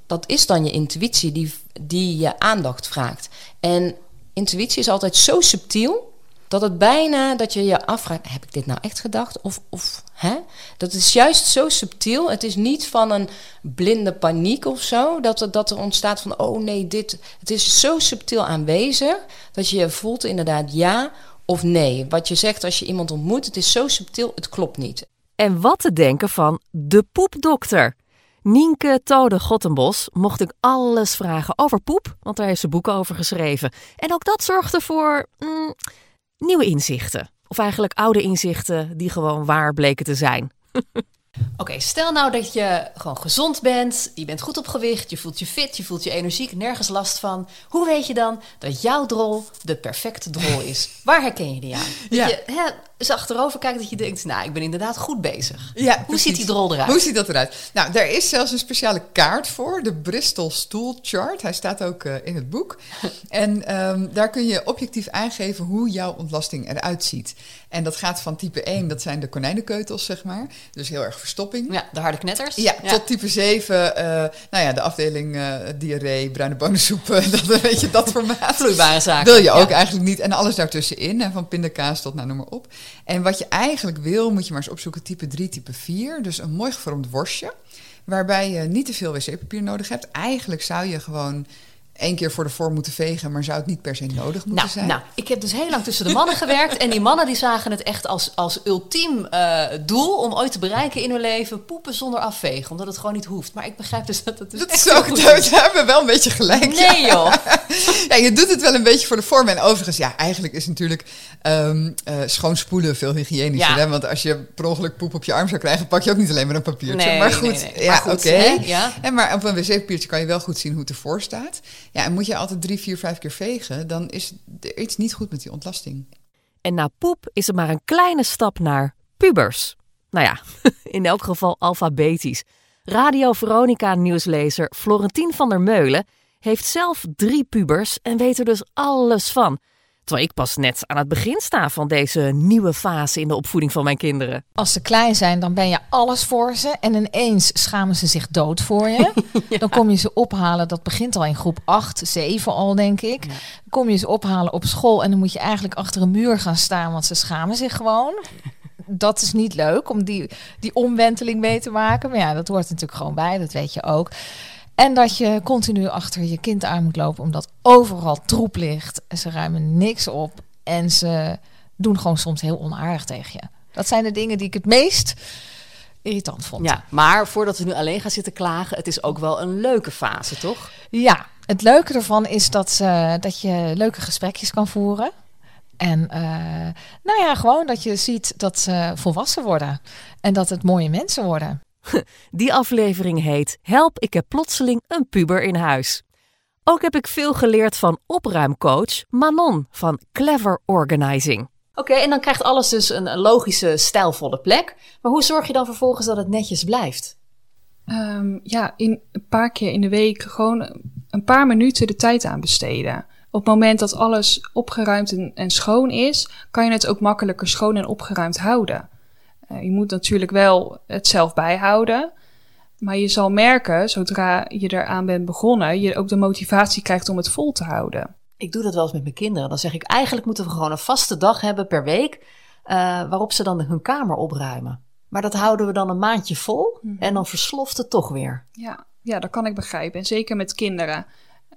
dat is dan je intuïtie die, die je aandacht vraagt. En intuïtie is altijd zo subtiel dat het bijna dat je je afvraagt: heb ik dit nou echt gedacht? Of, of hè? Dat is juist zo subtiel. Het is niet van een blinde paniek of zo. Dat er, dat er ontstaat van: oh nee, dit. Het is zo subtiel aanwezig dat je voelt inderdaad ja of nee. Wat je zegt als je iemand ontmoet, het is zo subtiel, het klopt niet. En wat te denken van de poepdokter? Nienke Tode Gottenbos mocht ik alles vragen over poep, want daar heeft ze boeken over geschreven. En ook dat zorgde voor mm, nieuwe inzichten. Of eigenlijk oude inzichten die gewoon waar bleken te zijn. Oké, stel nou dat je gewoon gezond bent, je bent goed op gewicht, je voelt je fit, je voelt je energiek, nergens last van. Hoe weet je dan dat jouw drol de perfecte drol is? Waar herken je die aan? Ja. je hè, eens achterover kijkt dat je denkt, nou, ik ben inderdaad goed bezig. Ja, Hoe ziet die drol eruit? Hoe ziet dat eruit? Nou, daar is zelfs een speciale kaart voor, de Bristol Stool Chart. Hij staat ook uh, in het boek. en um, daar kun je objectief aangeven hoe jouw ontlasting eruit ziet. En dat gaat van type 1, dat zijn de konijnenkeutels, zeg maar. Dus heel erg verstopping. Ja, de harde knetters. Ja, tot type 7, uh, nou ja, de afdeling uh, diarree, bruine bonensoep, dat weet je, dat formaat. Vloeibare zaken. Wil je ook eigenlijk niet. En alles daartussenin, van pindakaas tot nou, noem maar op. En wat je eigenlijk wil, moet je maar eens opzoeken, type 3, type 4. Dus een mooi gevormd worstje, waarbij je niet te veel wc-papier nodig hebt. Eigenlijk zou je gewoon één keer voor de vorm moeten vegen, maar zou het niet per se nodig moeten nou, zijn? Nou, ik heb dus heel lang tussen de mannen gewerkt en die mannen die zagen het echt als, als ultiem uh, doel om ooit te bereiken in hun leven poepen zonder afvegen, omdat het gewoon niet hoeft. Maar ik begrijp dus dat het dus dat echt is ook, goed is. We hebben wel een beetje gelijk. Nee joh. ja, je doet het wel een beetje voor de vorm en overigens, ja, eigenlijk is natuurlijk um, uh, schoon spoelen veel hygiënischer. Ja. Hè? Want als je per ongeluk poep op je arm zou krijgen, pak je ook niet alleen maar een papiertje. Nee, maar goed, nee, nee. ja, oké. Okay. Ja. Maar op een wc-papiertje kan je wel goed zien hoe het ervoor staat. Ja, en moet je altijd drie, vier, vijf keer vegen, dan is er iets niet goed met die ontlasting. En na poep is er maar een kleine stap naar pubers. Nou ja, in elk geval alfabetisch. Radio Veronica nieuwslezer Florentien van der Meulen heeft zelf drie pubers en weet er dus alles van. Terwijl ik pas net aan het begin sta van deze nieuwe fase in de opvoeding van mijn kinderen. Als ze klein zijn, dan ben je alles voor ze. En ineens schamen ze zich dood voor je. ja. Dan kom je ze ophalen. Dat begint al in groep 8, 7 al, denk ik. Kom je ze ophalen op school. En dan moet je eigenlijk achter een muur gaan staan. Want ze schamen zich gewoon. Dat is niet leuk om die, die omwenteling mee te maken. Maar ja, dat hoort natuurlijk gewoon bij. Dat weet je ook. En dat je continu achter je kind aan moet lopen, omdat overal troep ligt. En ze ruimen niks op. En ze doen gewoon soms heel onaardig tegen je. Dat zijn de dingen die ik het meest irritant vond. Ja, maar voordat we nu alleen gaan zitten klagen, het is ook wel een leuke fase, toch? Ja, het leuke ervan is dat, ze, dat je leuke gesprekjes kan voeren. En uh, nou ja, gewoon dat je ziet dat ze volwassen worden. En dat het mooie mensen worden. Die aflevering heet Help, ik heb plotseling een puber in huis. Ook heb ik veel geleerd van opruimcoach Manon van Clever Organizing. Oké, en dan krijgt alles dus een, logische, stijlvolle plek. Maar hoe zorg je dan vervolgens dat het netjes blijft? Ehm, ja, in een paar keer in de week gewoon een paar minuten de tijd aan besteden. Op het moment dat alles opgeruimd en, en schoon is, kan je het ook makkelijker schoon en opgeruimd houden. Eh, je moet natuurlijk wel het zelf bijhouden. Maar je zal merken, zodra je eraan bent begonnen, je ook de motivatie krijgt om het vol te houden. Ik doe dat wel eens met mijn kinderen. Dan zeg ik, eigenlijk moeten we gewoon een vaste dag hebben per week, uh, waarop ze dan hun kamer opruimen. Maar dat houden we dan een maandje vol en dan versloft het toch weer. Ja, ja, dat kan ik begrijpen. En zeker met kinderen.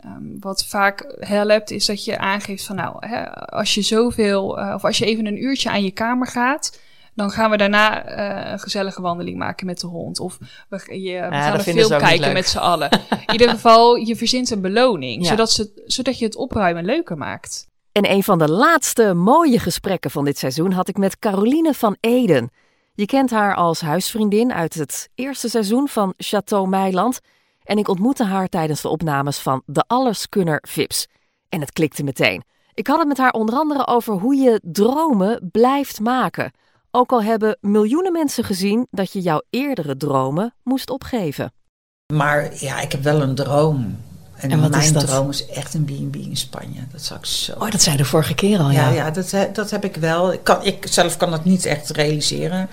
Um, wat vaak helpt, is dat je aangeeft van nou, hè, als je zoveel, uh, of als je even een uurtje aan je kamer gaat, dan gaan we daarna uh, een gezellige wandeling maken met de hond. Of we, je, we gaan een film kijken met z'n allen. In ieder geval, je verzint een beloning, ja. zodat, ze, zodat je het opruimen leuker maakt. En een van de laatste mooie gesprekken van dit seizoen had ik met Caroline van Eden. Je kent haar als huisvriendin uit het eerste seizoen van Chateau Meiland. En ik ontmoette haar tijdens de opnames van De Alleskunner Vips. En het klikte meteen. Ik had het met haar onder andere over hoe je dromen blijft maken. Ook al hebben miljoenen mensen gezien dat je jouw eerdere dromen moest opgeven. Maar ja, ik heb wel een droom. En, en wat mijn is dat? droom is echt een B&B in Spanje. Dat zou ik zo... Oh, dat zei de vorige keer al, ja. Ja, ja dat, dat heb ik wel. Ik, kan, ik zelf kan dat niet echt realiseren.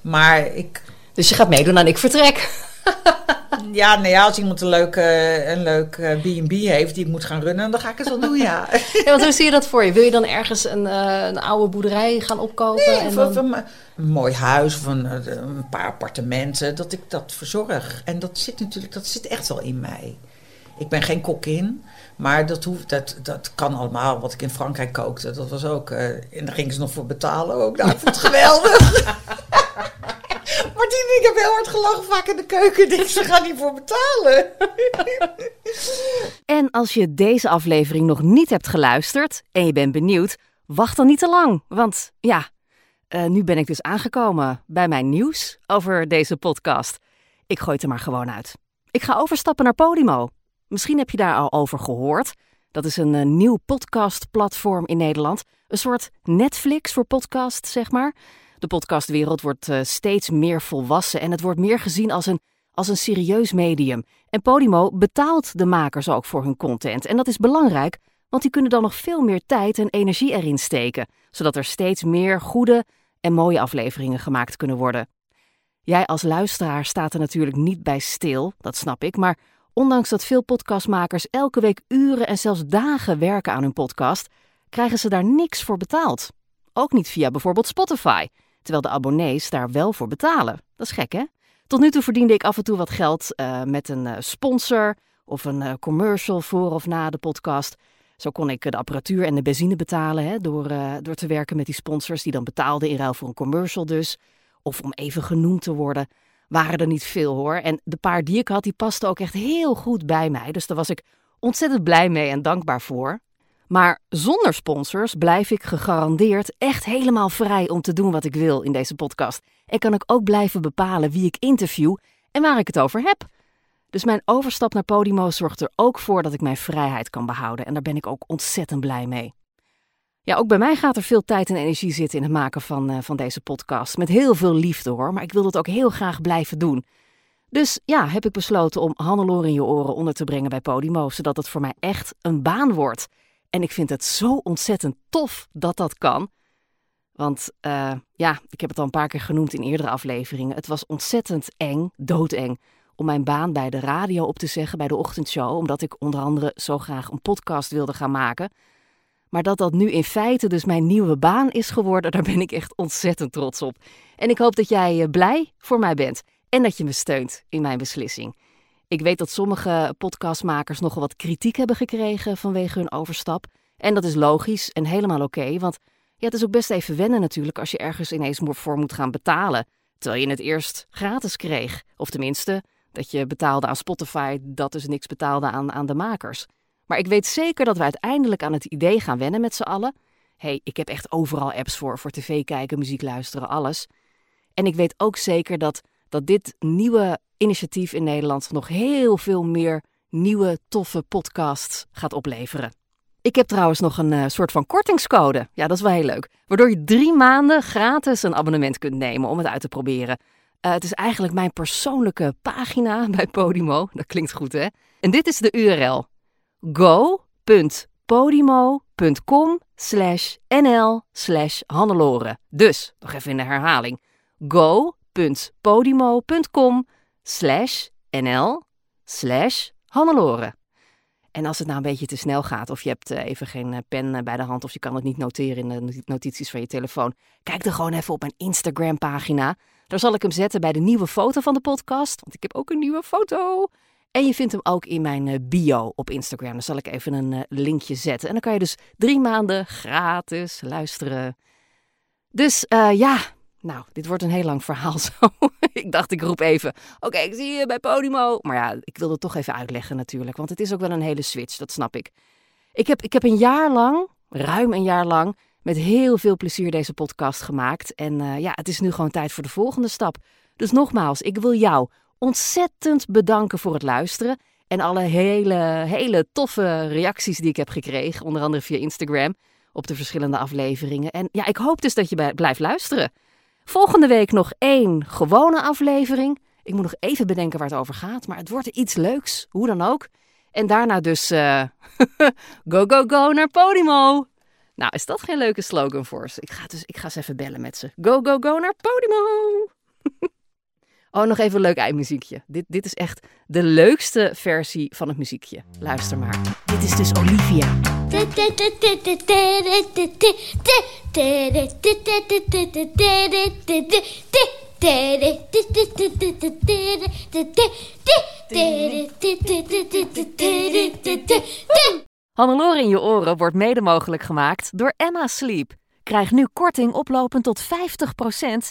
Maar ik... Dus je gaat meedoen aan Ik Vertrek? ja, nee, als iemand een leuke een leuk B&B heeft die ik moet gaan runnen, dan ga ik het wel doen, ja. ja want hoe zie je dat voor je? Wil je dan ergens een, uh, een oude boerderij gaan opkopen? Nee, en of, dan... of een, een, mooi huis of een, een, paar appartementen, dat ik dat verzorg. En dat zit natuurlijk, dat zit echt wel in mij. Ik ben geen kokkin, maar dat, hoeft, dat, dat kan allemaal. Wat ik in Frankrijk kookte, dat was ook... Uh, en daar gingen ze nog voor betalen ook. Nou, ik vond het geweldig. Martien, ik heb heel hard gelachen vaak in de keuken. Ik ze gaan niet voor betalen. en als je deze aflevering nog niet hebt geluisterd en je bent benieuwd, wacht dan niet te lang. Want ja, uh, nu ben ik dus aangekomen bij mijn nieuws over deze podcast. Ik gooi het er maar gewoon uit. Ik ga overstappen naar Podimo. Misschien heb je daar al over gehoord. Dat is een uh, nieuw podcastplatform in Nederland. Een soort Netflix voor podcasts, zeg maar. De podcastwereld wordt uh, steeds meer volwassen en het wordt meer gezien als een, als een serieus medium. En Podimo betaalt de makers ook voor hun content. En dat is belangrijk, want die kunnen dan nog veel meer tijd en energie erin steken, zodat er steeds meer goede en mooie afleveringen gemaakt kunnen worden. Jij als luisteraar staat er natuurlijk niet bij stil, dat snap ik, maar ondanks dat veel podcastmakers elke week uren en zelfs dagen werken aan hun podcast, krijgen ze daar niks voor betaald. Ook niet via bijvoorbeeld Spotify, terwijl de abonnees daar wel voor betalen. Dat is gek, hè? Tot nu toe verdiende ik af en toe wat geld uh, met een uh, sponsor of een uh, commercial voor of na de podcast. Zo kon ik de apparatuur en de benzine betalen hè, door, door te werken met die sponsors die dan betaalden in ruil voor een commercial dus. Of om even genoemd te worden, waren er niet veel hoor. En de paar die ik had, die pasten ook echt heel goed bij mij. Dus daar was ik ontzettend blij mee en dankbaar voor. Maar zonder sponsors blijf ik gegarandeerd echt helemaal vrij om te doen wat ik wil in deze podcast. En kan ik ook blijven bepalen wie ik interview en waar ik het over heb. Dus mijn overstap naar Podimo zorgt er ook voor dat ik mijn vrijheid kan behouden. En daar ben ik ook ontzettend blij mee. Ja, ook bij mij gaat er veel tijd en energie zitten in het maken van, uh, van deze podcast. Met heel veel liefde hoor, maar ik wil dat ook heel graag blijven doen. Dus ja, heb ik besloten om Hannelore in je oren onder te brengen bij Podimo, zodat het voor mij echt een baan wordt. En ik vind het zo ontzettend tof dat dat kan. Want uh, ja, ik heb het al een paar keer genoemd in eerdere afleveringen. Het was ontzettend eng, doodeng, om mijn baan bij de radio op te zeggen, bij de ochtendshow. Omdat ik onder andere zo graag een podcast wilde gaan maken. Maar dat dat nu in feite dus mijn nieuwe baan is geworden, daar ben ik echt ontzettend trots op. En ik hoop dat jij blij voor mij bent en dat je me steunt in mijn beslissing. Ik weet dat sommige podcastmakers nogal wat kritiek hebben gekregen vanwege hun overstap. En dat is logisch en helemaal oké, want ja, het is ook best even wennen natuurlijk als je ergens ineens voor moet gaan betalen. Terwijl je het eerst gratis kreeg. Of tenminste, dat je betaalde aan Spotify, dat dus niks betaalde aan, aan de makers. Maar ik weet zeker dat we uiteindelijk aan het idee gaan wennen met z'n allen. Hey, ik heb echt overal apps voor, voor tv kijken, muziek luisteren, alles. En ik weet ook zeker dat, dat dit nieuwe initiatief in Nederland nog heel veel meer nieuwe, toffe podcasts gaat opleveren. Ik heb trouwens nog een eh, soort van kortingscode. Ja, dat is wel heel leuk. Waardoor je drie maanden gratis een abonnement kunt nemen om het uit te proberen. Eh, het is eigenlijk mijn persoonlijke pagina bij Podimo. Dat klinkt goed, hè? En dit is de URL. go.podimo.com nl slash Hannelore. Dus, nog even in de herhaling. go.podimo.com slash nl slash Hannelore. En als het nou een beetje te snel gaat, of je hebt eh, even geen eh, pen eh, bij de hand, of je kan het niet noteren in de notities van je telefoon, kijk dan gewoon even op mijn Instagram-pagina. Daar zal ik hem zetten bij de nieuwe foto van de podcast, want ik heb ook een nieuwe foto. En je vindt hem ook in mijn bio op Instagram. Daar zal ik even een linkje zetten. En dan kan je dus drie maanden gratis luisteren. Dus ja, nou, dit wordt een heel lang verhaal zo. ik dacht, ik roep even, oké, ik zie je bij Podimo. Maar ja, ik wilde het toch even uitleggen natuurlijk, want het is ook wel een hele switch, dat snap ik. Ik heb, ik heb een jaar lang, ruim een jaar lang, met heel veel plezier deze podcast gemaakt. En uh, ja, het is nu gewoon tijd voor de volgende stap. Dus nogmaals, ik wil jou ontzettend bedanken voor het luisteren. En alle hele, hele toffe reacties die ik heb gekregen, onder andere via Instagram, op de verschillende afleveringen. En ja, ik hoop dus dat je blijft luisteren. Volgende week nog één gewone aflevering. Ik moet nog even bedenken waar het over gaat, maar het wordt iets leuks, hoe dan ook. En daarna dus uh, go, go, go naar Podimo. Nou, is dat geen leuke slogan voor ze? Ik ga, dus, ik ga eens even bellen met ze. Go, go, go naar Podimo. oh, nog even een leuk eindmuziekje. Dit, dit is echt de leukste versie van het muziekje. Luister maar. Dit is dus Olivia. Hannelore in je oren wordt mede mogelijk gemaakt door Emma Sleep. Krijg nu korting oplopend tot 50%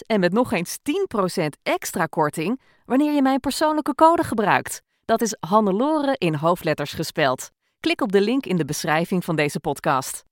en met nog eens 10% extra korting wanneer je mijn persoonlijke code gebruikt. Dat is Hannelore in hoofdletters gespeld. Klik op de link in de beschrijving van deze podcast.